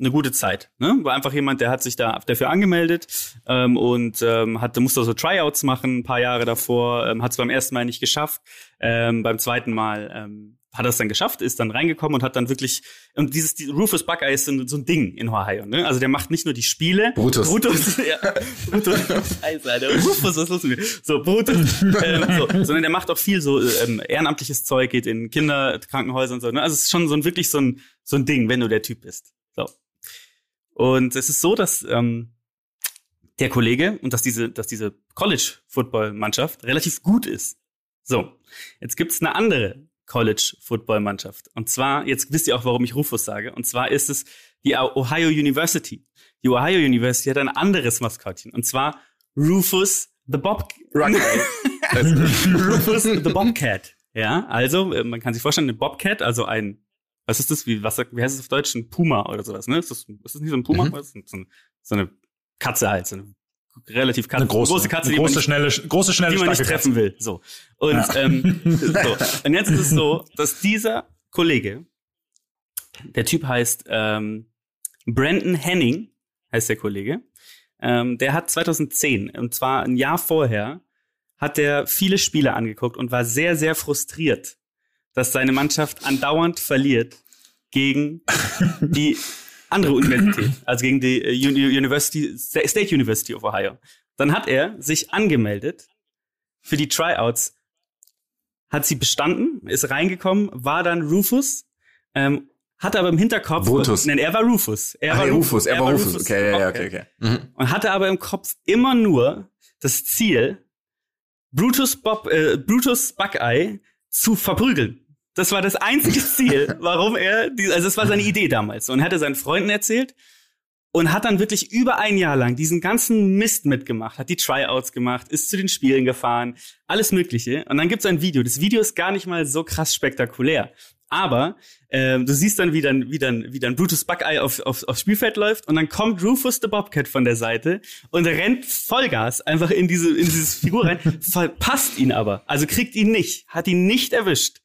eine gute Zeit. Ne? War einfach jemand, der hat sich da dafür angemeldet ähm, und ähm, hatte, musste so Tryouts machen, ein paar Jahre davor, ähm, hat es beim ersten Mal nicht geschafft. Ähm, beim zweiten Mal ähm, hat er es dann geschafft, ist dann reingekommen und hat dann wirklich, und dieses die, Rufus Buckeye ist so, ein- so ein Ding in Ohio. Ne? Also der macht nicht nur die Spiele. Brutus. Brutus, ja. Brutus, Scheiße, Alter. Rufus, was los mit mir? So, Brutus, ähm, so, sondern der macht auch viel so ähm, ehrenamtliches Zeug, geht in Kinderkrankenhäuser und so. Ne? Also es ist schon so ein wirklich so ein, so ein Ding, wenn du der Typ bist. Und es ist so, dass ähm, der Kollege und dass diese, dass diese College-Football-Mannschaft relativ gut ist. So, jetzt gibt's eine andere College-Football-Mannschaft. Und zwar, jetzt wisst ihr auch, warum ich Rufus sage. Und zwar ist es die Ohio University. Die Ohio University hat ein anderes Maskottchen. Und zwar Rufus the Bob Rufus the Bobcat. Ja, also äh, man kann sich vorstellen, eine Bobcat, also ein, was ist das, wie, was, wie heißt es auf Deutsch, ein Puma oder sowas, ne? Ist das, ist das nicht so ein Puma? Mhm. Das ist so, eine, so eine Katze halt, so eine relativ Katze, Eine große, Katze, eine die man große, nicht- schnelle, große, schnelle, die man nicht treffen will. So. Und, Ja. ähm, so. und jetzt ist es so, dass dieser Kollege, der Typ heißt ähm, Brandon Henning, heißt der Kollege, ähm, der hat 2010, und zwar ein Jahr vorher, hat er viele Spiele angeguckt und war sehr, sehr frustriert, dass seine Mannschaft andauernd verliert gegen die andere Universität, also gegen die äh, Uni- University, State University of Ohio. Dann hat er sich angemeldet für die Tryouts, hat sie bestanden, ist reingekommen, war dann Rufus, ähm, hatte aber im Hinterkopf, Brutus. nein, er war Rufus. Er Ach, war ja, Rufus, er war Rufus. Okay, ja, ja, Okay. okay, okay. Mhm. Und hatte aber im Kopf immer nur das Ziel, Brutus Bob, äh, Brutus Buckeye zu verprügeln. Das war das einzige Ziel, warum er, die, also das war seine Idee damals. Und hat er seinen Freunden erzählt und hat dann wirklich über ein Jahr lang diesen ganzen Mist mitgemacht, hat die Tryouts gemacht, ist zu den Spielen gefahren, alles Mögliche. Und dann gibt's ein Video. Das Video ist gar nicht mal so krass spektakulär. Aber ähm, du siehst dann, wie dann, wie dann, wie dann Brutus Buckeye auf, auf, aufs Spielfeld läuft und dann kommt Rufus the Bobcat von der Seite und rennt Vollgas einfach in diese, in dieses Figur rein, verpasst ihn aber. Also kriegt ihn nicht, hat ihn nicht erwischt.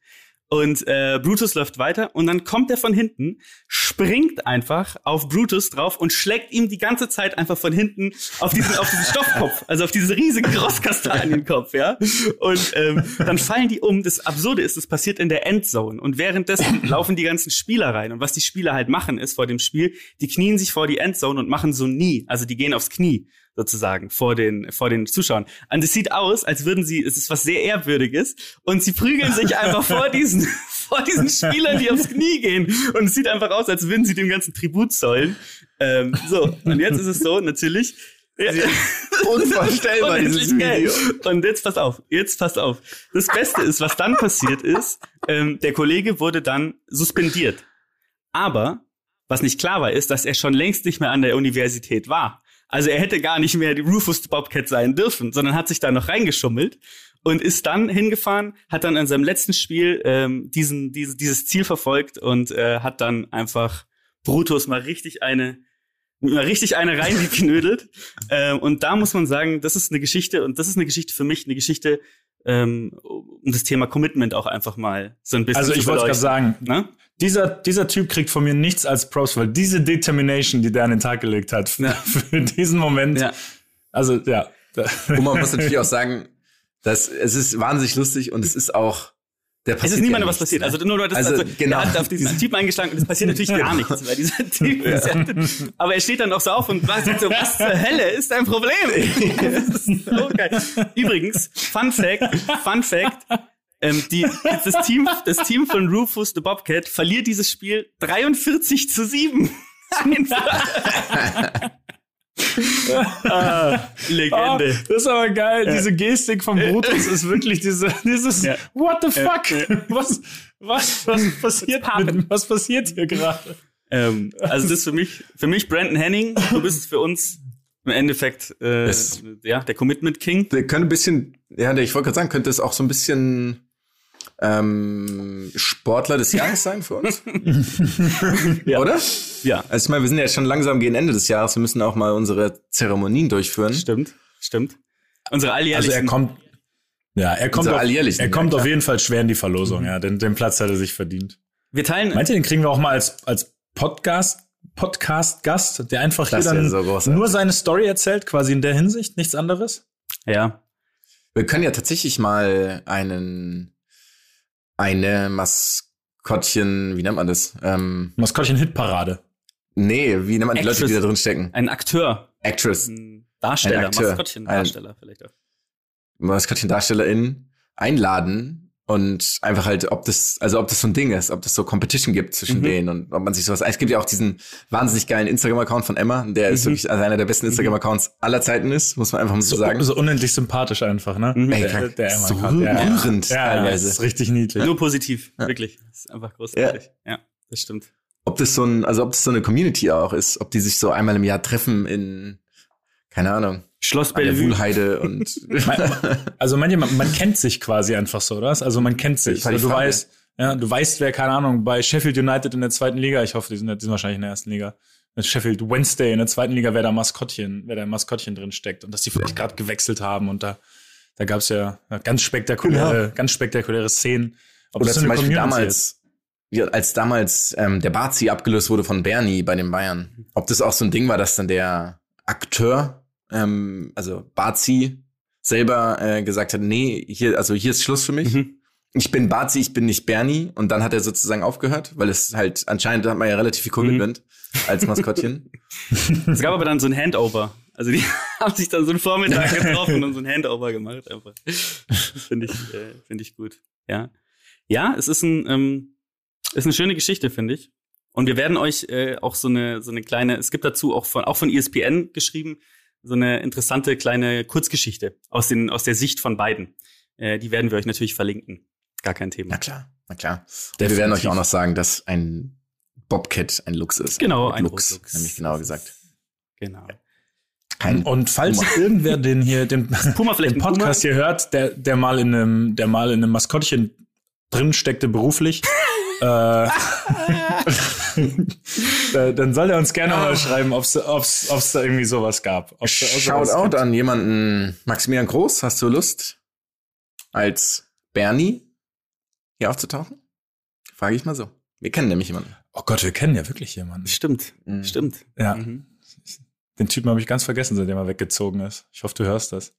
Und äh, Brutus läuft weiter und dann kommt er von hinten, springt einfach auf Brutus drauf und schlägt ihm die ganze Zeit einfach von hinten auf diesen, auf diesen Stoffkopf, also auf diesen riesigen Grosskastanienkopf, ja. Und ähm, dann fallen die um. Das Absurde ist, das passiert in der Endzone. Und währenddessen laufen die ganzen Spieler rein. Und was die Spieler halt machen, ist vor dem Spiel, die knien sich vor die Endzone und machen so nie. Also die gehen aufs Knie sozusagen vor den vor den Zuschauern. Und es sieht aus, als würden sie, es ist was sehr ehrwürdiges und sie prügeln sich einfach vor diesen vor diesen Spielern, die aufs Knie gehen und es sieht einfach aus, als würden sie dem ganzen Tribut zollen. Ähm, so und jetzt ist es so natürlich. Ja, Unvorstellbar, dieses. Video. Und jetzt pass auf, jetzt pass auf. Das Beste ist, was dann passiert ist, ähm, der Kollege wurde dann suspendiert. Aber was nicht klar war, ist, dass er schon längst nicht mehr an der Universität war. Also er hätte gar nicht mehr die Rufus the Bobcat sein dürfen, sondern hat sich da noch reingeschummelt und ist dann hingefahren, hat dann in seinem letzten Spiel ähm, diesen, diese, dieses Ziel verfolgt und äh, hat dann einfach Brutus mal richtig eine mal richtig eine reingeknödelt. ähm, und da muss man sagen, das ist eine Geschichte und das ist eine Geschichte für mich, eine Geschichte, ähm, um das Thema Commitment auch einfach mal so ein bisschen Also ich wollte gerade sagen, Ne? dieser, dieser Typ kriegt von mir nichts als Props, weil diese Determination, die der an den Tag gelegt hat, für, Ja. für diesen Moment, Ja. also ja. Und man muss natürlich auch sagen, dass es ist wahnsinnig lustig und es ist auch Es ist niemandem ja was passiert. ne? Also nur, nur das, Also, also, genau. er hat auf diesen Typen eingeschlagen und es passiert natürlich gar nichts, weil dieser Typ ist ja, Aber er steht dann auch so auf und sagt so, was zur Hölle ist dein Problem? das ist so geil. Übrigens, Fun Fact, Fun Fact, ähm, die, das, Team, das Team von Rufus the Bobcat verliert dieses Spiel 43 zu 7. Einfach. Ah, Oh, Legende. das ist aber geil. Diese Gestik von Brutus ist wirklich diese, dieses Ja. What the fuck? Was, was, was passiert? Mit, was passiert hier gerade? Ähm, also das ist für mich, für mich Brandon Henning, du bist für uns im Endeffekt äh, Das- ja, der Commitment King. Der könnte ein bisschen, ja, ich wollte gerade sagen, könnte es auch so ein bisschen ähm, Sportler des Jahres sein für uns. Ja. Oder? Ja, Also ich meine, wir sind ja schon langsam gegen Ende des Jahres. Wir müssen auch mal unsere Zeremonien durchführen. stimmt, stimmt. Unsere Also alljährlichen er kommt, ja, er kommt, auf, er kommt ja, auf jeden Fall schwer in die Verlosung, ja. Den, den Platz hat er sich verdient. wir teilen Meint ihr, den kriegen wir auch mal als, als Podcast, Podcast-Gast, der einfach Das hier dann so nur seine Story erzählt, quasi in der Hinsicht, nichts anderes? ja, Wir können ja tatsächlich mal einen, eine Maskottchen, wie nennt man das? Ähm, Maskottchen-Hitparade. nee, wie nennt man die Leute, die da drin stecken? ein Akteur, Actress, ein Darsteller, Ein Akteur. Maskottchen, Ein- Darsteller vielleicht auch. Maskottchen-DarstellerInnen einladen und einfach halt, ob das, also ob das so ein Ding ist, ob das so Competition gibt zwischen Mhm. denen und ob man sich sowas, es gibt ja auch diesen wahnsinnig geilen Instagram-Account von Emma, der ist Mhm. wirklich also einer der besten Instagram-Accounts aller Zeiten ist, muss man einfach mal so, So, sagen. so unendlich sympathisch einfach, ne? Mhm. Ey, Der, der so ja, ja. rührend Ja, ja, teilweise. das ist richtig niedlich. Nur positiv, wirklich. Das ist einfach großartig. Ja. das stimmt. ob das so ein, also ob das so eine Community auch ist, ob die sich so einmal im Jahr treffen in, keine Ahnung, Schloss Bellevue. Wuhlheide und Also man, man, man kennt sich quasi einfach so, oder? Also man kennt sich. Also du Frage. weißt, ja, du weißt, wer, keine Ahnung, bei Sheffield United in der zweiten Liga, ich hoffe, die sind, die sind wahrscheinlich in der ersten Liga, mit Sheffield Wednesday in der zweiten Liga, wer da Maskottchen, wer da Maskottchen drin steckt und dass die vielleicht gerade gewechselt haben und da, da gab's ja ja, ganz spektakuläre, ganz spektakuläre Szenen. Ob oder das so zum Beispiel Community damals, ja, als damals ähm, der Barzi abgelöst wurde von Bernie bei den Bayern. Ob das auch so ein Ding war, dass dann der Akteur, ähm, also Barzi, selber äh, gesagt hat, nee, hier, also hier ist Schluss für mich. Mhm. Ich bin Barzi, ich bin nicht Bernie. Und dann hat er sozusagen aufgehört, weil es halt, anscheinend hat man ja relativ viel Commitment als Maskottchen. Es gab aber dann so ein Handover. Also die haben sich dann so einen Vormittag getroffen und so ein Handover gemacht einfach. Finde ich, äh, finde ich gut. Ja. Ja, es ist ein, ähm, ist eine schöne Geschichte, finde ich. Und wir werden euch äh, auch so eine, so eine kleine, es gibt dazu auch von, auch von ESPN geschrieben, so eine interessante kleine Kurzgeschichte aus den, aus der Sicht von beiden. Äh, die werden wir euch natürlich verlinken. Gar kein Thema. Na klar, na klar. Und wir werden euch auch noch sagen, dass ein Bobcat ein Lux ist. Genau, ein Lux, Lux. nämlich genauer gesagt. Genau. Kein Und falls irgendwer den hier, den, Puma vielleicht den ein Puma? Podcast hier hört, der, der mal in einem, der mal in einem Maskottchen drin steckte beruflich, dann soll er uns gerne mal schreiben, ob's, ob's, ob's da irgendwie sowas gab. Ob's Shoutout gibt. an jemanden, Maximilian Groß, hast du Lust, als Bernie hier aufzutauchen? Frage ich mal so. Wir kennen nämlich jemanden. Oh Gott, wir kennen ja wirklich jemanden. Stimmt, Mhm. stimmt. Ja, Mhm. den Typen habe ich ganz vergessen, seitdem er weggezogen ist. Ich hoffe, du hörst das.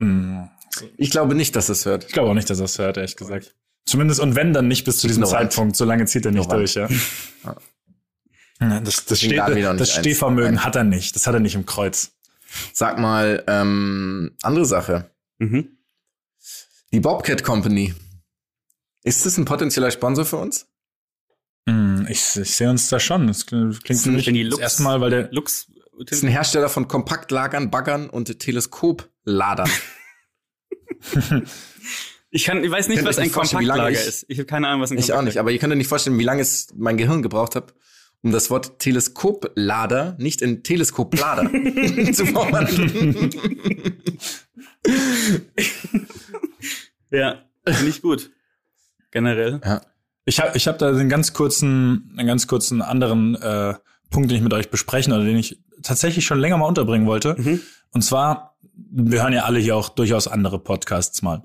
Hm. Ich glaube nicht, dass es hört. Ich glaube auch nicht, dass er es hört, ehrlich gesagt. Zumindest und wenn, dann nicht bis zu diesem. Zeitpunkt. So lange zieht er nicht durch, ja. Ja. Das, das, noch das eins Stehvermögen ein. hat er nicht. Das hat er nicht im Kreuz. Sag mal, ähm, andere Sache. Mhm. Die Bobcat Company. Ist das ein potenzieller Sponsor für uns? Hm, ich, ich sehe uns da schon. Das klingt für mich wenn die das Lux- erste Mal, weil der Lux. Ist ein Hersteller von Kompaktlagern, Baggern und Teleskopladern. Ich kann, ich weiß nicht, was ein nicht Kompactlager ich- ist. Ich habe keine Ahnung, was ein ich auch nicht, aber ihr könnt euch nicht vorstellen, wie lange es mein Gehirn gebraucht hat, um das Wort Teleskoplader nicht in Teleskoplader zu verwandeln. Ja, finde ich gut. Generell. Ja. Ich habe ich hab da einen ganz kurzen, einen ganz kurzen anderen äh, Punkt, den ich mit euch besprechen oder den ich tatsächlich schon länger mal unterbringen wollte. Mhm. Und zwar, wir hören ja alle hier auch durchaus andere Podcasts mal.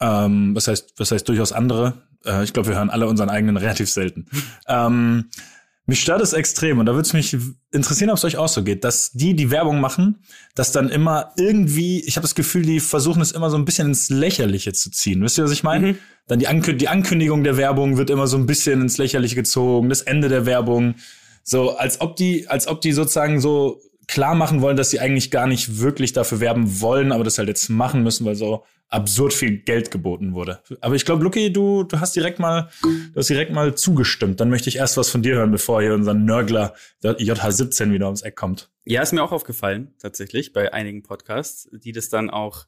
Ähm, was heißt, was heißt durchaus andere? Äh, ich glaube, wir hören alle unseren eigenen relativ selten. ähm, mich stört es extrem und da würde es mich interessieren, ob es euch auch so geht, dass die, die Werbung machen, dass dann immer irgendwie, ich habe das Gefühl, die versuchen es immer so ein bisschen ins Lächerliche zu ziehen. Wisst ihr, was ich meine? Mhm. Dann die, Ankü die Ankündigung der Werbung wird immer so ein bisschen ins Lächerliche gezogen, das Ende der Werbung, so als ob die, als ob die sozusagen so klar machen wollen, dass sie eigentlich gar nicht wirklich dafür werben wollen, aber das halt jetzt machen müssen, weil so absurd viel Geld geboten wurde. Aber ich glaube, Lucky, du, du hast direkt mal, du hast direkt mal zugestimmt. Dann möchte ich erst was von dir hören, bevor hier unser Nörgler der JH17 wieder ums Eck kommt. Ja, ist mir auch aufgefallen, tatsächlich, bei einigen Podcasts, die das dann auch,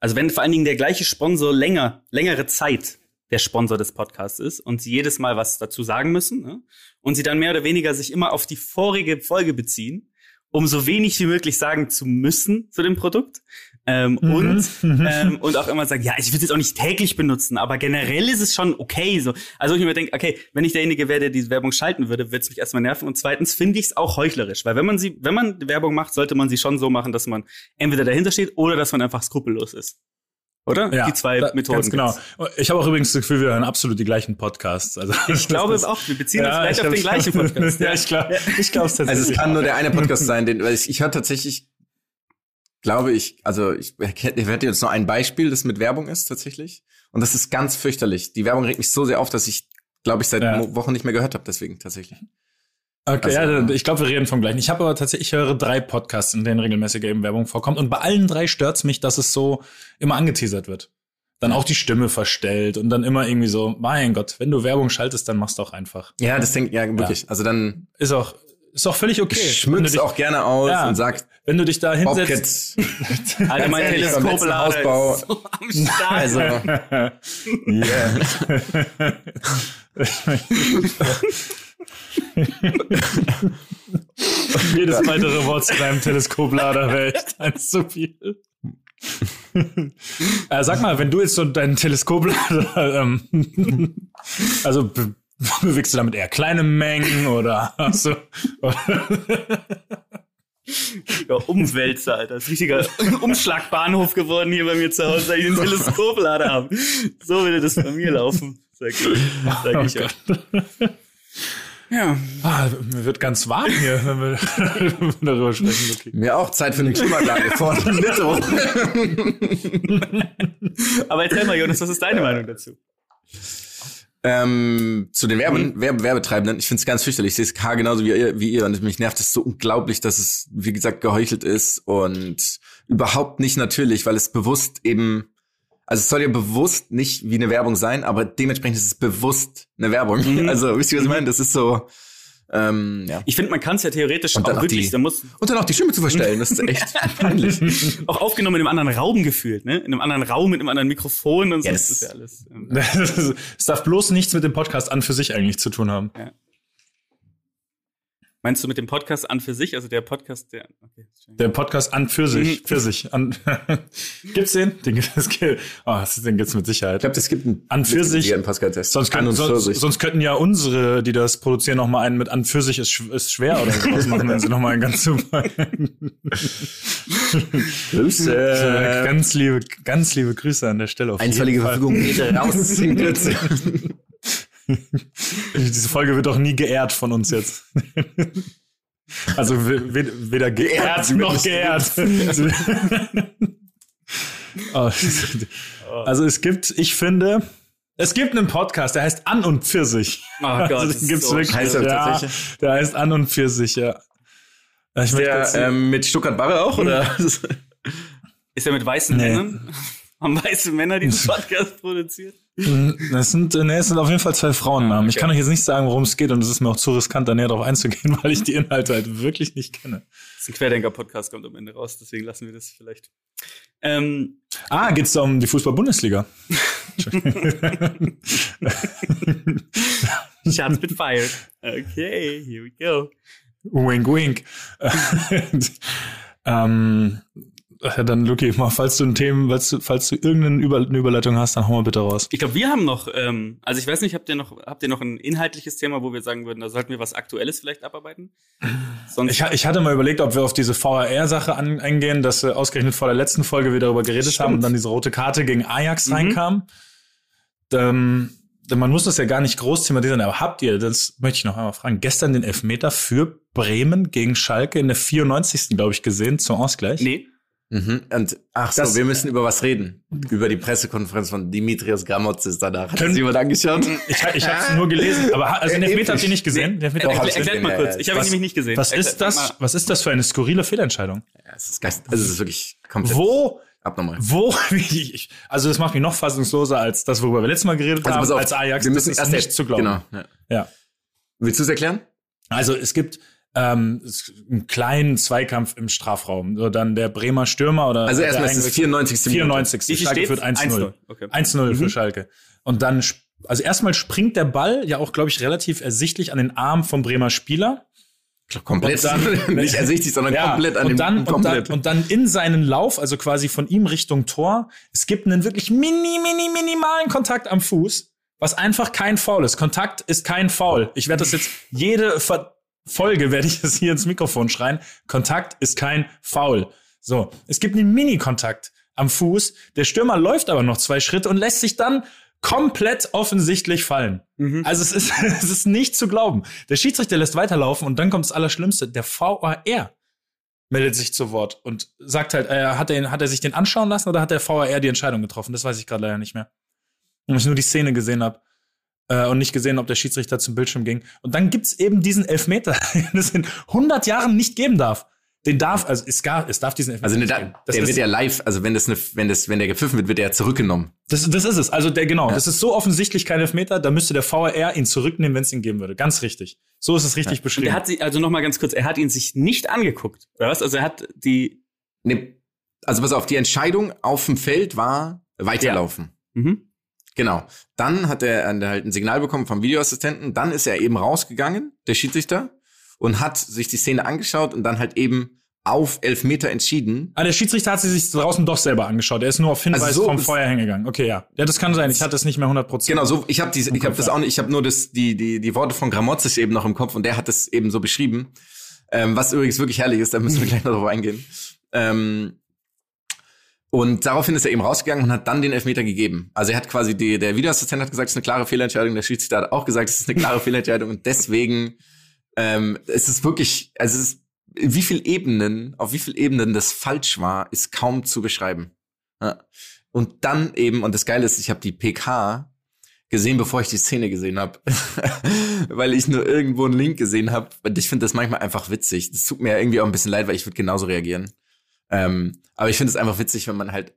also wenn vor allen Dingen der gleiche Sponsor länger, längere Zeit der Sponsor des Podcasts ist und sie jedes Mal was dazu sagen müssen ne? und sie dann mehr oder weniger sich immer auf die vorige Folge beziehen, um so wenig wie möglich sagen zu müssen zu dem Produkt. Ähm, Mhm. und, ähm, und auch immer sagen, ja, ich würde es jetzt auch nicht täglich benutzen, aber generell ist es schon okay. So. Also ich mir denke, okay, wenn ich derjenige wäre, der diese Werbung schalten würde, würde es mich erstmal nerven. Und zweitens finde ich es auch heuchlerisch, weil wenn man sie, wenn man Werbung macht, sollte man sie schon so machen, dass man entweder dahinter steht oder dass man einfach skrupellos ist. Oder? die zwei da- Methoden. Ganz genau. gibt's. Ich habe auch übrigens das Gefühl, wir hören absolut die gleichen Podcasts. Also Ich glaube das- auch, wir beziehen uns Ja, vielleicht ich auf den gleichen Podcast. ja, ich glaube, ich glaube es tatsächlich. Also es kann nur der eine Podcast sein, den, weil ich, ich höre tatsächlich, glaube ich, also ich, hätte jetzt nur ein Beispiel, das mit Werbung ist tatsächlich. Und das ist ganz fürchterlich. Die Werbung regt mich so sehr auf, dass ich, glaube ich, seit Ja. Wochen nicht mehr gehört habe, deswegen tatsächlich. Okay, Also, ja, ich glaube, wir reden vom gleichen. Ich habe aber tatsächlich, ich höre drei Podcasts, in denen regelmäßig eben Werbung vorkommt. Und bei allen drei stört's mich, dass es so immer angeteasert wird. Dann auch die Stimme verstellt und dann immer irgendwie so, mein Gott, wenn du Werbung schaltest, dann machst doch einfach. Ja, das denkt, ja, wirklich. Also dann Ist auch, ist auch völlig okay. ich Wenn du schmück's dich- auch gerne aus Ja. und sagt, Wenn du dich da hinsetzt. Alter, mein Hausbau- ist so am Start. Also, Yeah. Jedes weitere Wort zu deinem Teleskoplader wäre echt eins zu viel. äh, sag mal, wenn du jetzt so deinen Teleskoplader, ähm, also bewegst du damit eher kleine Mengen oder hast du, richtiger Umwälzer, Alter. Das ist richtiger Umschlagbahnhof geworden hier bei mir zu Hause, weil ich einen Teleskoplader habe. So würde das bei mir laufen, sag ich. Sag Oh ich euch. Ja. ah, mir wird ganz warm hier, wenn wir, darüber sprechen. Okay. mir auch Zeit für eine Klimaanlage vor der Mitte. Aber erzähl mal, Jonas, was ist deine Meinung dazu? Ähm, zu den Werbe Werbe Werbetreibenden, ich finde es ganz fürchterlich. Ich sehe es genauso wie ihr, wie ihr und mich nervt es so unglaublich, dass es, wie gesagt, geheuchelt ist und überhaupt nicht natürlich, weil es bewusst eben, also es soll ja bewusst nicht wie eine Werbung sein, aber dementsprechend ist es bewusst eine Werbung. Mhm. Also, wisst ihr, was ich meine? Das ist so, ähm, ja. Ich finde, man kann es ja theoretisch Und dann auch wirklich, die- da muss Und dann auch die Stimme zu verstellen, das ist echt peinlich. auch aufgenommen in einem anderen Raum gefühlt, ne? In einem anderen Raum mit einem anderen Mikrofon und so. Ja, das ist ja alles. ähm, Es darf bloß nichts mit dem Podcast an für sich eigentlich zu tun haben. Meinst du mit dem Podcast an für sich? Also der Podcast, der. Okay. Der Podcast an für sich, Mhm. für sich. An, gibt's den? Den, das, oh, den gibt's mit Sicherheit. Ich glaube, das gibt einen, An für sich? Sonst, An können, für sonst, sich. sonst könnten ja unsere, die das produzieren, noch mal einen mit an für sich ist, ist schwer oder sowas machen, wenn sie noch mal einen ganz super. Grüße. ganz liebe, ganz liebe Grüße an der Stelle. Auf Einstweilige jeden Fall. Verfügung geht raus. Diese Folge wird auch nie geehrt von uns jetzt. Also we- we- weder geehrt noch geehrt. Oh, also es gibt, ich finde, es gibt einen Podcast, der heißt An und Pfirsich. Oh Gott, Also den gibt's so wirklich. Heißt er ja, der heißt An und Pfirsich, ja. Ich Der ähm, mit Stuttgart Barre auch, oder? Ist er mit weißen Nee. Männern? Haben weiße Männer diesen Podcast produziert? Das sind, nee, es sind auf jeden Fall zwei Frauennamen. Ich Okay. kann euch jetzt nicht sagen, worum es geht und es ist mir auch zu riskant, da näher drauf einzugehen, weil ich die Inhalte halt wirklich nicht kenne. Das ist ein Querdenker-Podcast, kommt am Ende raus, deswegen lassen wir das vielleicht. Ähm, Ah, geht's da um die Fußball-Bundesliga? Shots been fired. Okay, here we go. wink, wink. ähm, ja, dann, Luki, mal, falls du ein Thema, falls du, falls du irgendeine Über Überleitung hast, dann hau mal bitte raus. Ich glaube, wir haben noch, ähm, also ich weiß nicht, habt ihr noch, habt ihr noch ein inhaltliches Thema, wo wir sagen würden, da sollten wir was Aktuelles vielleicht abarbeiten? Sonst, Ich, ich hatte mal überlegt, ob wir auf diese VAR-Sache eingehen, dass wir ausgerechnet vor der letzten Folge wir darüber geredet Stimmt. haben und dann diese rote Karte gegen Ajax Mhm. reinkam. Ähm, denn man muss das ja gar nicht groß thematisieren, aber habt ihr, das möchte ich noch einmal fragen, gestern den Elfmeter für Bremen gegen Schalke in der 94. glaube ich gesehen, zum Ausgleich? nee, Mhm. Und ach so, Das- wir müssen über was reden. Über die Pressekonferenz von Dimitrios Gramotzes danach. Hat Können- das jemand angeschaut? Ich, ich habe es nur gelesen, aber also den Äh, Elfmeter habt ihr nicht gesehen? Elfmeter hab ich ich erklärt mal ja, kurz. ja. Ich habe ihn nämlich nicht gesehen. Was ist das? Was ist das für eine skurrile Fehlentscheidung? Ja, es ist geist, also es ist wirklich komplett Wo, abnormal. wo, ich, also das macht mich noch fassungsloser als das, worüber wir letztes Mal geredet Also haben, auf, als Ajax. wir müssen das ist erst nicht zu glauben. Genau. Ja. Ja. Willst du es erklären? Also es gibt ähm, einen kleinen Zweikampf im Strafraum. So dann der Bremer Stürmer oder Also erstmal ist es Eingewechselte- 94. Minute. 94. Wie viel Schalke steht's? führt 1-0. 1-0, okay. 1-0 für Mhm. Schalke. Und dann, also erstmal springt der Ball ja auch, glaube ich, relativ ersichtlich an den Arm vom Bremer Spieler. Komplett. Dann- nicht ersichtlich, sondern komplett an und dem dann, und, dann, komplett. und dann in seinen Lauf, also quasi von ihm Richtung Tor, es gibt einen wirklich mini, mini, minimalen Kontakt am Fuß, was einfach kein Foul ist. Kontakt ist kein Foul. Ich werde das jetzt jede Ver Folge werde ich das hier ins Mikrofon schreien. Kontakt ist kein Foul. So, es gibt einen Mini-Kontakt am Fuß. Der Stürmer läuft aber noch zwei Schritte und lässt sich dann komplett offensichtlich fallen. Mhm. Also es ist, es ist nicht zu glauben. Der Schiedsrichter lässt weiterlaufen und dann kommt das Allerschlimmste. Der VAR meldet sich zu Wort und sagt halt, äh, hat, er, hat er sich den anschauen lassen oder hat der VAR die Entscheidung getroffen? Das weiß ich gerade leider nicht mehr. Und ich nur die Szene gesehen habe äh, und nicht gesehen, ob der Schiedsrichter zum Bildschirm ging. Und dann gibt's eben diesen Elfmeter, den es in 100 Jahren nicht geben darf. Den darf, also es, gar, es darf diesen Elfmeter Also ne, nicht da, geben. Das der ist, wird ja live, also wenn das eine, wenn das, wenn der gepfiffen wird, wird der ja zurückgenommen. das, das ist es. Also der genau, das ist so offensichtlich kein Elfmeter, da müsste der VAR ihn zurücknehmen, wenn es ihn geben würde. Ganz richtig. So ist es richtig Und beschrieben. er hat sie, also noch mal ganz kurz, er hat ihn sich nicht angeguckt, oder was? Also er hat die, Ne, also pass auf, die Entscheidung auf dem Feld war weiterlaufen. mhm. Genau. Dann hat er äh, halt ein Signal bekommen vom Videoassistenten. Dann ist er eben rausgegangen, der Schiedsrichter, und hat sich die Szene angeschaut und dann halt eben auf Elfmeter entschieden. Ah, der Schiedsrichter hat sie sich draußen doch selber angeschaut. Er ist nur auf Hinweis Also so vom Feuer hingegangen. Okay, ja. Ja, das kann sein. Ich hatte es nicht mehr 100 Prozent. Genau, so ich habe ich habe das auch nicht, ich habe nur das die die die Worte von Gramozis eben noch im Kopf und der hat das eben so beschrieben. Ähm, was übrigens wirklich herrlich ist, da müssen wir gleich noch drauf eingehen. Ähm, und daraufhin ist er eben rausgegangen und hat dann den Elfmeter gegeben. Also er hat quasi die, der Videoassistent hat gesagt, es ist eine klare Fehlentscheidung, der Schiedsrichter hat auch gesagt, es ist eine klare Fehlentscheidung und deswegen ähm, es ist wirklich, also es ist, wie viel Ebenen, auf wie viel Ebenen das falsch war, ist kaum zu beschreiben. Ja. Und dann eben, und das Geile ist, ich habe die PK gesehen, bevor ich die Szene gesehen habe, weil ich nur irgendwo einen Link gesehen habe. Und ich finde das manchmal einfach witzig. Das tut mir irgendwie auch ein bisschen leid, weil ich würde genauso reagieren. Ähm, aber ich finde es einfach witzig, wenn man halt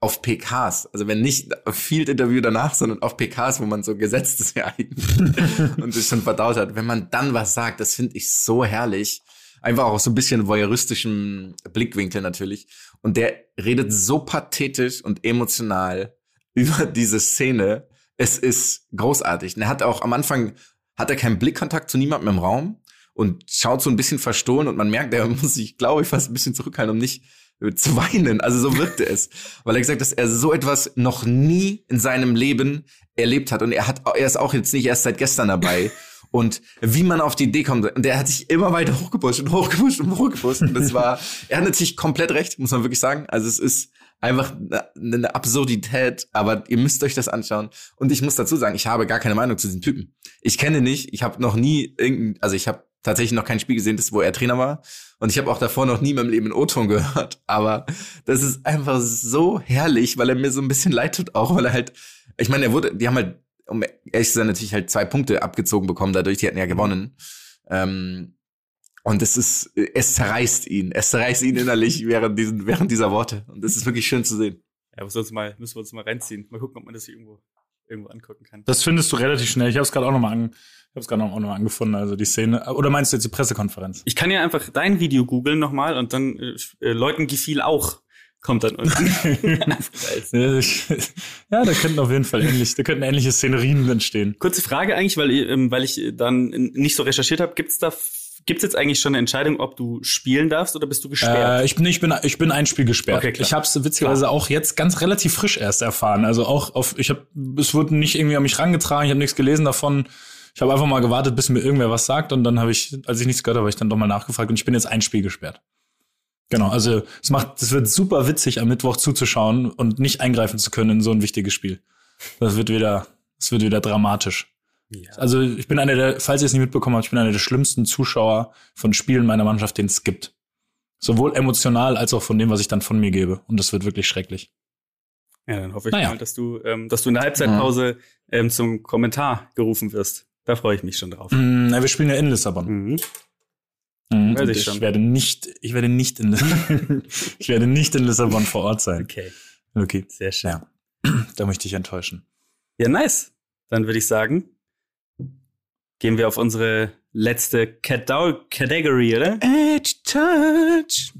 auf PKs, also wenn nicht auf Field-Interview danach, sondern auf PKs, wo man so gesetzt ist ja und es schon verdaut hat, wenn man dann was sagt, das finde ich so herrlich. Einfach auch so ein bisschen voyeuristischem Blickwinkel natürlich. Und der redet so pathetisch und emotional über diese Szene. Es ist großartig. Und er hat auch am Anfang, hat er keinen Blickkontakt zu niemandem im Raum und schaut so ein bisschen verstohlen und man merkt, er muss sich, glaube ich, fast ein bisschen zurückhalten, um nicht äh, zu weinen. Also so wirkte es. Weil er gesagt hat, dass er so etwas noch nie in seinem Leben erlebt hat. Und er hat, er ist auch jetzt nicht erst seit gestern dabei. Und wie man auf die Idee kommt, und der hat sich immer weiter hochgepusht und hochgepusht und hochgepusht. Und das war, er hat natürlich komplett recht, muss man wirklich sagen. Also es ist einfach eine, eine Absurdität, aber ihr müsst euch das anschauen. Und ich muss dazu sagen, ich habe gar keine Meinung zu diesem Typen. Ich kenne nicht, ich habe noch nie irgendein, also ich habe tatsächlich noch kein Spiel gesehen, das wo er Trainer war. Und ich habe auch davor noch nie in meinem Leben einen O-Ton gehört. Aber das ist einfach so herrlich, weil er mir so ein bisschen leid tut, auch weil er halt, ich meine, er wurde, die haben halt, um ehrlich zu sein, natürlich halt zwei Punkte abgezogen bekommen, dadurch, die hatten ja gewonnen. Ähm, und es ist, es zerreißt ihn. Es zerreißt ihn innerlich während, diesen, während dieser Worte. Und das ist wirklich schön zu sehen. Ja, müssen wir uns mal, müssen wir uns mal reinziehen. Mal gucken, ob man das hier irgendwo, irgendwo angucken kann. Das findest du relativ schnell. Ich habe es gerade auch noch mal an, habe es gerade auch noch angefunden, also die Szene. Oder meinst du jetzt die Pressekonferenz? Ich kann ja einfach dein Video googeln nochmal und dann äh, äh, Leuten gefiel auch. Kommt dann unten. ja, da könnten auf jeden Fall ähnlich, da könnten ähnliche Szenerien entstehen. Kurze Frage eigentlich, weil, ähm, weil ich dann nicht so recherchiert habe. Gibt's da, gibt's jetzt eigentlich schon eine Entscheidung, ob du spielen darfst oder bist du gesperrt? Äh, ich bin, ich bin, ich bin ein Spiel gesperrt. Okay, klar. ich habe es witzigerweise auch jetzt ganz relativ frisch erst erfahren. Also auch auf, ich habe, es wurde nicht irgendwie an mich rangetragen. Ich habe nichts gelesen davon. Ich habe einfach mal gewartet, bis mir irgendwer was sagt und dann habe ich, als ich nichts gehört habe, habe ich dann doch mal nachgefragt und ich bin jetzt ein Spiel gesperrt. Genau, also es macht, es wird super witzig, am Mittwoch zuzuschauen und nicht eingreifen zu können in so ein wichtiges Spiel. Das wird wieder, es wird wieder dramatisch. ja. Also ich bin einer der, falls ihr es nicht mitbekommen habt, ich bin einer der schlimmsten Zuschauer von Spielen meiner Mannschaft, den es gibt. Sowohl emotional als auch von dem, was ich dann von mir gebe. Und das wird wirklich schrecklich. ja, dann hoffe ich Naja. mal, dass du, ähm, dass du in der Halbzeitpause ähm, zum Kommentar gerufen wirst. Da freue ich mich schon drauf. Mm, na, wir spielen ja in Lissabon. Mhm. Mm, Weiß ich ich schon. werde nicht, ich werde nicht in, ich werde nicht in Lissabon vor Ort sein. Okay, Okay. sehr schön. Ja. Da möchte ich enttäuschen. Ja, nice. Dann würde ich sagen, gehen wir auf unsere letzte Cata- Category, oder? Edge Touch.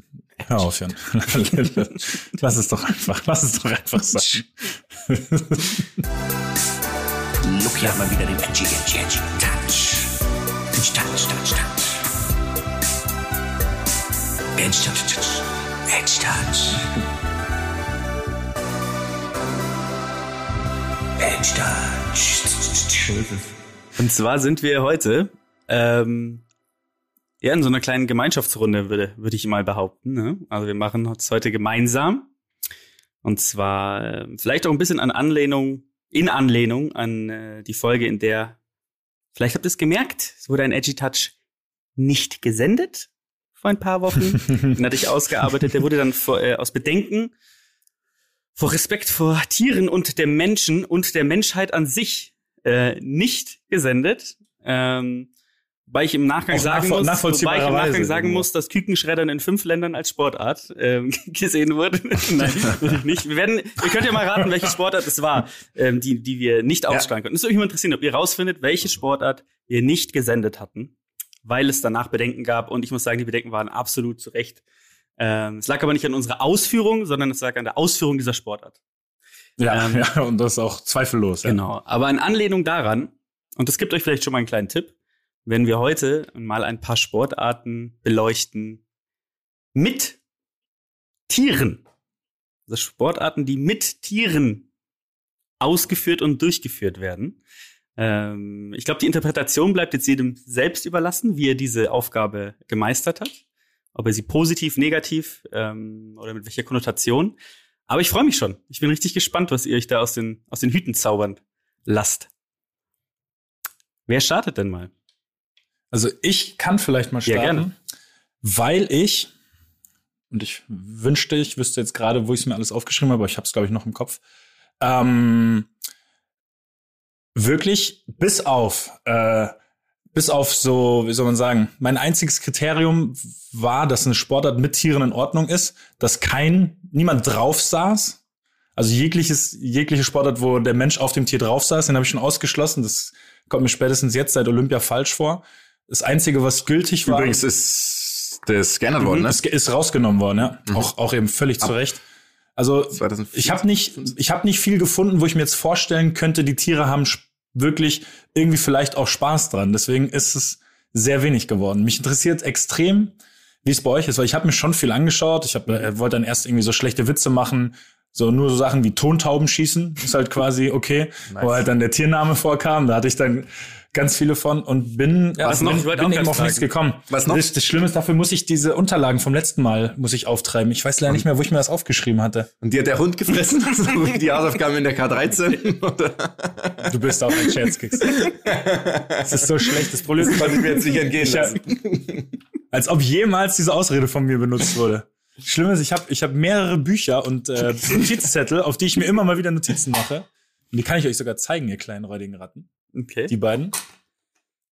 Hör auf, Jan. Lass es doch einfach, lass es doch einfach sein. Hier mal wieder den Edgy, Edgy, Edgy Touch. Touch, Touch, Touch, Touch. Edge, Touch, Touch. Edge, Touch. Edge, Touch. Und zwar sind wir heute ähm, ja in so einer kleinen Gemeinschaftsrunde, würde, würde ich mal behaupten. Ne? Also wir machen es heute gemeinsam. Und zwar ähm, vielleicht auch ein bisschen an Anlehnung, in Anlehnung an äh, die Folge, in der, vielleicht habt ihr es gemerkt, es wurde ein Edgy Touch nicht gesendet vor ein paar Wochen. Den hatte ich ausgearbeitet. Der wurde dann vor, äh, aus Bedenken vor Respekt vor Tieren und dem Menschen und der Menschheit an sich äh, nicht gesendet. Ähm, weil ich im Nachgang Auch sagen muss, wobei ich im Nachgang sagen muss, dass Kükenschreddern in fünf Ländern als Sportart ähm, gesehen wurde. Nein, natürlich nicht. Wir werden, ihr könnt ja mal raten, welche Sportart es war, ähm, die, die wir nicht ausstrahlen konnten. Es würde mich mal interessieren, ob ihr rausfindet, welche Sportart wir nicht gesendet hatten, weil es danach Bedenken gab. Und ich muss sagen, die Bedenken waren absolut zu Recht. Ähm, es lag aber nicht an unserer Ausführung, sondern es lag an der Ausführung dieser Sportart. Ja, Ähm, ja, und das ist auch zweifellos. Ja. Genau. Aber in Anlehnung daran, und das gibt euch vielleicht schon mal einen kleinen Tipp, wenn wir heute mal ein paar Sportarten beleuchten mit Tieren. Also Sportarten, die mit Tieren ausgeführt und durchgeführt werden. Ähm, ich glaube, die Interpretation bleibt jetzt jedem selbst überlassen, wie er diese Aufgabe gemeistert hat. Ob er sie positiv, negativ ähm, oder mit welcher Konnotation. Aber ich freue mich schon. Ich bin richtig gespannt, was ihr euch da aus den, aus den Hüten zaubern lasst. Wer startet denn mal? Also ich kann vielleicht mal Ja, starten, gerne. weil ich und ich wünschte, ich wüsste jetzt gerade, wo ich es mir alles aufgeschrieben habe, aber ich habe es glaube ich noch im Kopf. Ähm, wirklich bis auf äh, bis auf so, wie soll man sagen, mein einziges Kriterium war, dass eine Sportart mit Tieren in Ordnung ist, dass kein niemand drauf saß. Also jegliches jegliche Sportart, wo der Mensch auf dem Tier drauf saß, den habe ich schon ausgeschlossen. Das kommt mir spätestens jetzt seit Olympia falsch vor. Das einzige, was gültig war, Übrigens ist das geändert worden, ne? ist, ist rausgenommen worden, ja. Auch, auch eben völlig zu Recht. Also 2014. ich habe nicht, ich habe nicht viel gefunden, wo ich mir jetzt vorstellen könnte, die Tiere haben wirklich irgendwie vielleicht auch Spaß dran. Deswegen ist es sehr wenig geworden. Mich interessiert extrem, wie es bei euch ist, weil ich habe mir schon viel angeschaut. Ich habe äh, wollte dann erst irgendwie so schlechte Witze machen, so nur so Sachen wie Tontauben schießen, ist halt quasi okay, wo halt dann der Tiername vorkam. Da hatte ich dann ganz viele von und bin, ja, Was noch? bin, bin eben auf nichts gekommen. Was noch? Das, das Schlimme ist, dafür muss ich diese Unterlagen vom letzten Mal muss ich auftreiben. Ich weiß leider nicht mehr, wo ich mir das aufgeschrieben hatte. Und die hat der Hund gefressen, so wie die Hausaufgaben in der K13. Oder? Du bist auch ein Scherzkeks. Das ist so schlecht. Das Problem ist, konnte ich mir jetzt nicht entgehen lassen. als ob jemals diese Ausrede von mir benutzt wurde. Schlimm ist, ich habe ich hab mehrere Bücher und äh, Notizzettel, auf die ich mir immer mal wieder Notizen mache. Und die kann ich euch sogar zeigen, ihr kleinen räudigen Ratten. Okay. Die beiden.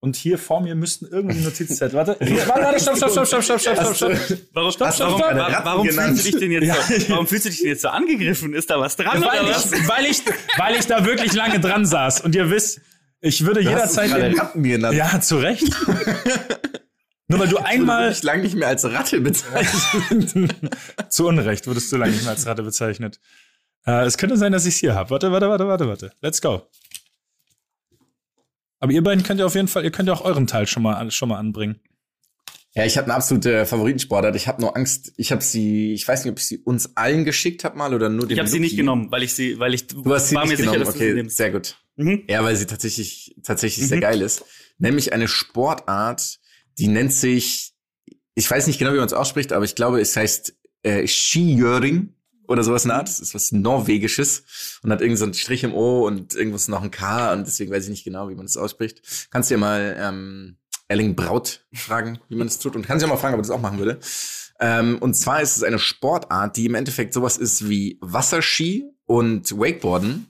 Und hier vor mir müssten irgendwie Notizzettel. Warte, warte, warte, stopp, stopp, stopp, stopp, stopp, stopp, stopp, stopp. Warum, Stopp, stopp, warum, stopp. warum, Ratten warum fühlst du dich denn jetzt Ja. so, warum fühlst du dich denn jetzt so angegriffen? Ist da was dran Weil oder was? ich, weil ich, weil ich da wirklich lange dran saß. Und ihr wisst, ich würde Du hast jederzeit. gerade den- Ratten genannt. Ja, zu Recht. Nur weil du einmal Ich lange nicht mehr als Ratte bezeichnet. zu Unrecht wurdest du lange nicht mehr als Ratte bezeichnet. Äh, es könnte sein, dass ich es hier habe. Warte, warte, warte, warte, warte. Let's go. Aber ihr beiden könnt ja auf jeden Fall, ihr könnt ja auch euren Teil schon mal, schon mal anbringen. Ja, ich habe eine absolute Favoritensportart. Ich habe nur Angst. Ich habe sie, ich weiß nicht, ob ich sie uns allen geschickt habe mal oder nur dem Ich habe sie nicht genommen, weil ich sie, weil ich Du hast sie war nicht mir genommen. sicher, dass du sie okay, sehr gut. Mhm. Ja, weil sie tatsächlich tatsächlich sehr Mhm. geil ist. Nämlich eine Sportart, die nennt sich, ich weiß nicht genau, wie man es ausspricht, aber ich glaube, es heißt äh, Skijöring oder sowas in Art. Das ist was Norwegisches und hat irgend so einen Strich im O und irgendwas noch ein K und deswegen weiß ich nicht genau, wie man es ausspricht. Kannst du ja mal ähm, Erling Braut fragen, wie man es tut und kannst ja mal fragen, ob er das auch machen würde. Ähm, und zwar ist es eine Sportart, die im Endeffekt sowas ist wie Wasserski und Wakeboarden.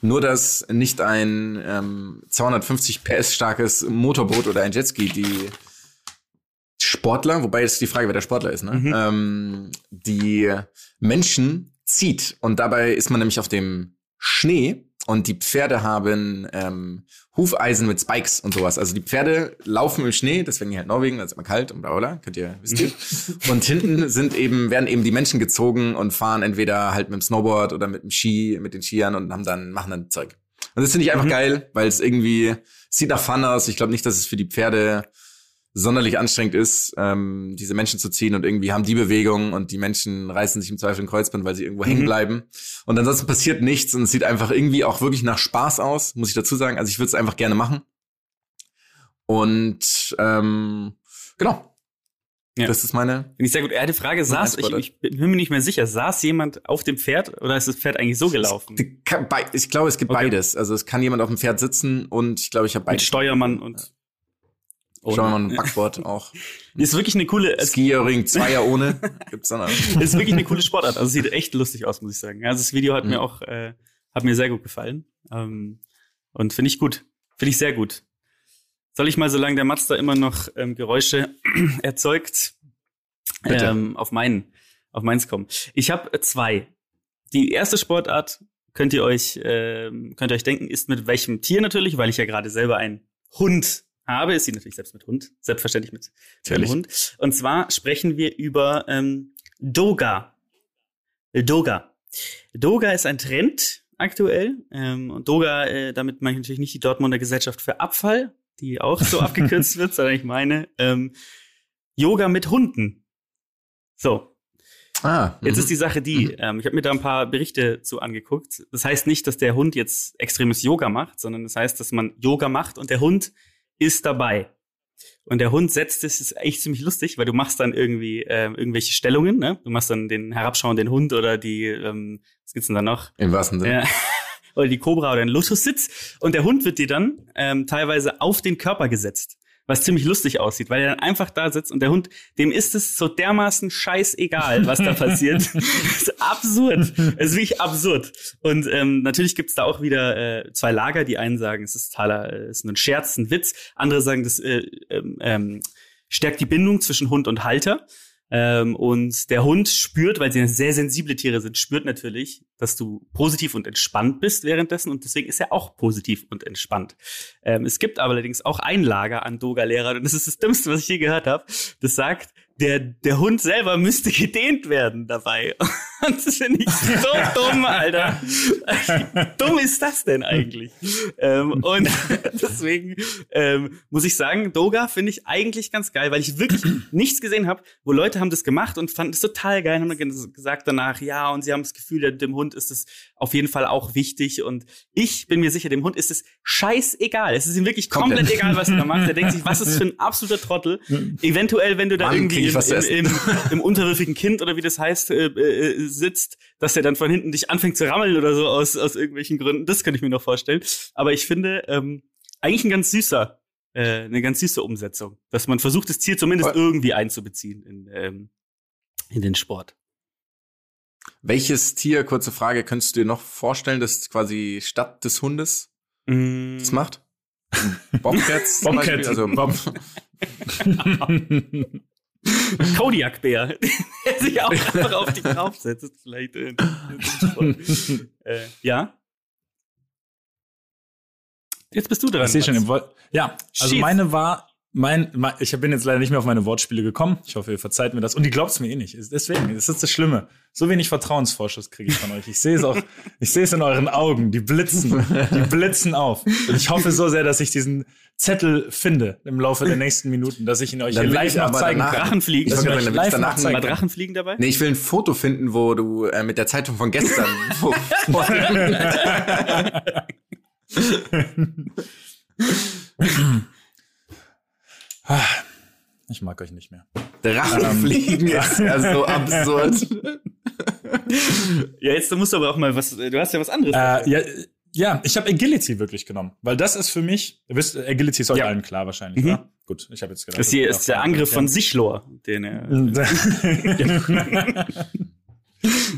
Nur, dass nicht ein ähm, 250 PS starkes Motorboot oder ein Jetski die Sportler, wobei jetzt die Frage, wer der Sportler ist, ne? Mhm. ähm, die Menschen zieht. Und dabei ist man nämlich auf dem Schnee und die Pferde haben ähm, Hufeisen mit Spikes und sowas. Also die Pferde laufen im Schnee, deswegen hier halt Norwegen, da ist immer kalt und bla bla, bla, könnt ihr, wisst ihr. und hinten sind eben, werden eben die Menschen gezogen und fahren entweder halt mit dem Snowboard oder mit dem Ski, mit den Skiern und haben dann, machen dann Zeug. Und das finde ich einfach Mhm. geil, weil es irgendwie sieht nach Fun aus. Ich glaube nicht, dass es für die Pferde sonderlich anstrengend ist, ähm, diese Menschen zu ziehen und irgendwie haben die Bewegung und die Menschen reißen sich im Zweifel ein Kreuzband, weil sie irgendwo hängen Mhm. bleiben. Und ansonsten passiert nichts und es sieht einfach irgendwie auch wirklich nach Spaß aus, muss ich dazu sagen. Also ich würde es einfach gerne machen. Und ähm, genau. Ja. Das ist meine. Finde ich sehr gut. Er hat die Frage, saß, ich, ich bin mir nicht mehr sicher, saß jemand auf dem Pferd oder ist das Pferd eigentlich so gelaufen? Kann- bei- Ich glaube, es gibt Okay. beides. Also es kann jemand auf dem Pferd sitzen und ich glaube, ich habe Mit beides. Steuermann und. Schauen wir mal ein Backboard auch. Ist wirklich eine coole, es Skiering, Zweier ohne. Gibt's dann auch. ist wirklich eine coole Sportart. Also sieht echt lustig aus, muss ich sagen. Also das Video hat Mhm. mir auch, äh, hat mir sehr gut gefallen. Ähm, und finde ich gut. Finde ich sehr gut. Soll ich mal, solange der Mazda immer noch ähm, Geräusche erzeugt, Bitte. ähm, auf meinen, auf meins kommen. Ich habe zwei. Die erste Sportart könnt ihr euch, ähm, könnt ihr euch denken, ist mit welchem Tier natürlich, weil ich ja gerade selber einen Hund habe, ist sie natürlich selbst mit Hund, selbstverständlich mit dem. Hund. Und zwar sprechen wir über ähm, Doga. Doga. Doga ist ein Trend aktuell. Ähm, und Doga, äh, damit meine ich natürlich nicht die Dortmunder Gesellschaft für Abfall, die auch so abgekürzt wird, sondern ich meine ähm, Yoga mit Hunden. So, Ah, Jetzt mhm. ist die Sache die, ähm, ich habe mir da ein paar Berichte zu angeguckt. Das heißt nicht, dass der Hund jetzt extremes Yoga macht, sondern das heißt, dass man Yoga macht und der Hund ist dabei. Und der Hund setzt es, ist echt ziemlich lustig, weil du machst dann irgendwie ähm, irgendwelche Stellungen, ne? Du machst dann den herabschauenden Hund oder die, ähm, was gibt's denn da noch? Im wahrsten Sinne. Ja. oder die Cobra oder ein Lotussitz. Und der Hund wird dir dann ähm, teilweise auf den Körper gesetzt. Was ziemlich lustig aussieht, weil er dann einfach da sitzt und der Hund, dem ist es so dermaßen scheißegal, was da passiert. das ist absurd. Es ist wirklich absurd. Und ähm, natürlich gibt's da auch wieder äh, zwei Lager. Die einen sagen, es ist totaler, äh, es ist ein Scherz, ein Witz. Andere sagen, das äh, ähm, ähm, stärkt die Bindung zwischen Hund und Halter. Ähm, und der Hund spürt, weil sie sehr sensible Tiere sind, spürt natürlich, dass du positiv und entspannt bist währenddessen und deswegen ist er auch positiv und entspannt. Ähm, es gibt aber allerdings auch ein Lager an Doga-Lehrern und das ist das Dümmste, was ich je gehört habe. Das sagt, der, der Hund selber müsste gedehnt werden dabei. Und das finde ich so dumm, Alter. Wie dumm ist das denn eigentlich? Ähm, und deswegen ähm, muss ich sagen, Doga finde ich eigentlich ganz geil, weil ich wirklich nichts gesehen habe, wo Leute haben das gemacht und fanden es total geil, haben dann ges- gesagt danach, ja, und sie haben das Gefühl, dem Hund ist es auf jeden Fall auch wichtig. Und ich bin mir sicher, dem Hund ist es scheißegal. Es ist ihm wirklich komplett, Komplett. egal, was er da macht. Er denkt sich, was ist für ein absoluter Trottel. Eventuell, wenn du da Wann irgendwie im, im, im, im unterwürfigen Kind oder wie das heißt, äh, äh, sitzt, dass er dann von hinten dich anfängt zu rammeln oder so aus, aus irgendwelchen Gründen. Das könnte ich mir noch vorstellen. Aber ich finde, ähm, eigentlich ein ganz süßer, äh, eine ganz süße Umsetzung, dass man versucht, das Tier zumindest irgendwie einzubeziehen in, ähm, in den Sport. Welches Tier, kurze Frage, könntest du dir noch vorstellen, das quasi statt des Hundes Mm, das macht? Bobcats zum Bobcat. Beispiel, also Bob. Kodiak-Bär, der sich auch einfach auf dich draufsetzt. Vielleicht. Äh, äh, ja. Jetzt bist du dran. Ich sehe schon Mats. im Wort. Ja, also Schieß. meine war, mein, mein, ich bin jetzt leider nicht mehr auf meine Wortspiele gekommen. Ich hoffe, ihr verzeiht mir das. Und die glaubt es mir eh nicht. Deswegen, das ist das Schlimme. So wenig Vertrauensvorschuss kriege ich von euch. Ich sehe es auch, ich sehe es in euren Augen. Die blitzen, die blitzen auf. Und ich hoffe so sehr, dass ich diesen Zettel finde im Laufe der nächsten Minuten, dass ich ihn euch Dann hier will live ich noch zeigen danach- kann. Ich wollte wir gerade euch sagen, dann live noch danach zeigen Mal können. Drachenfliegen dabei? Nee, ich will ein Foto finden, wo du äh, mit der Zeitung von gestern. Wo, wo, Ich mag euch nicht mehr. Drachenfliegen ist ja so absurd. Ja, jetzt musst du aber auch mal was. Du hast ja was anderes. Äh, ja, ja, ich habe Agility wirklich genommen, weil das ist für mich, ihr wisst, Agility ist euch Ja. allen klar wahrscheinlich, Mhm. oder? Gut, ich habe jetzt gedacht. das hier ist der Angriff von Sichlor, den er.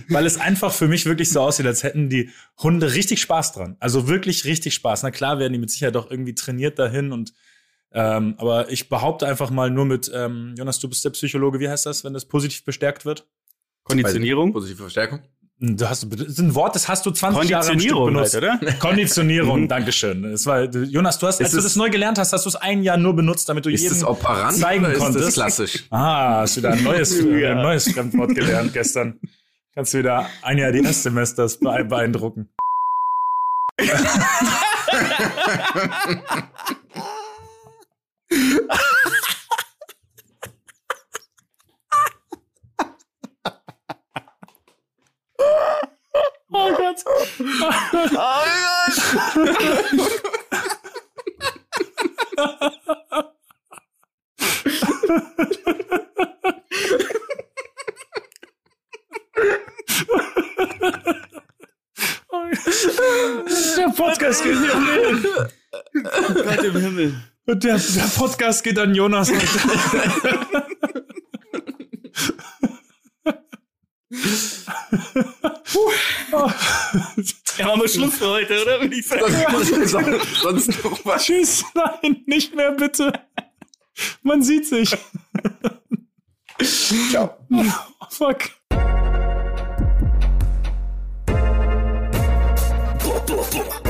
Weil es einfach für mich wirklich so aussieht, als hätten die Hunde richtig Spaß dran. Also wirklich richtig Spaß. Na klar werden die mit Sicherheit auch irgendwie trainiert dahin und ähm, aber ich behaupte einfach mal nur mit, ähm, Jonas, du bist der Psychologe, wie heißt das, wenn das positiv bestärkt wird? Konditionierung. Positive Verstärkung. Du hast, das ist ein Wort, das hast du 20 Jahre am Stück Konditionierung benutzt. halt, oder? Konditionierung, Dankeschön. Es war, Jonas, du hast, als Ist du das neu gelernt hast, hast du es ein Jahr nur benutzt, damit du Ist jedem das operant zeigen oder ist konntest. das klassisch? Ah, hast wieder ein neues, Ja. ein neues Fremdwort gelernt gestern. Kannst du wieder ein Jahr die Erstsemesters bee- beeindrucken. Oh Gott. Der Podcast geht hier um Gott im Himmel. Und der, der Podcast geht an Jonas. Ja, machen wir Schluss für heute, oder? Würde ich sagen. sonst, sonst noch was. Tschüss, nein, nicht mehr bitte. Man sieht sich. Ciao. Oh, fuck. Jonas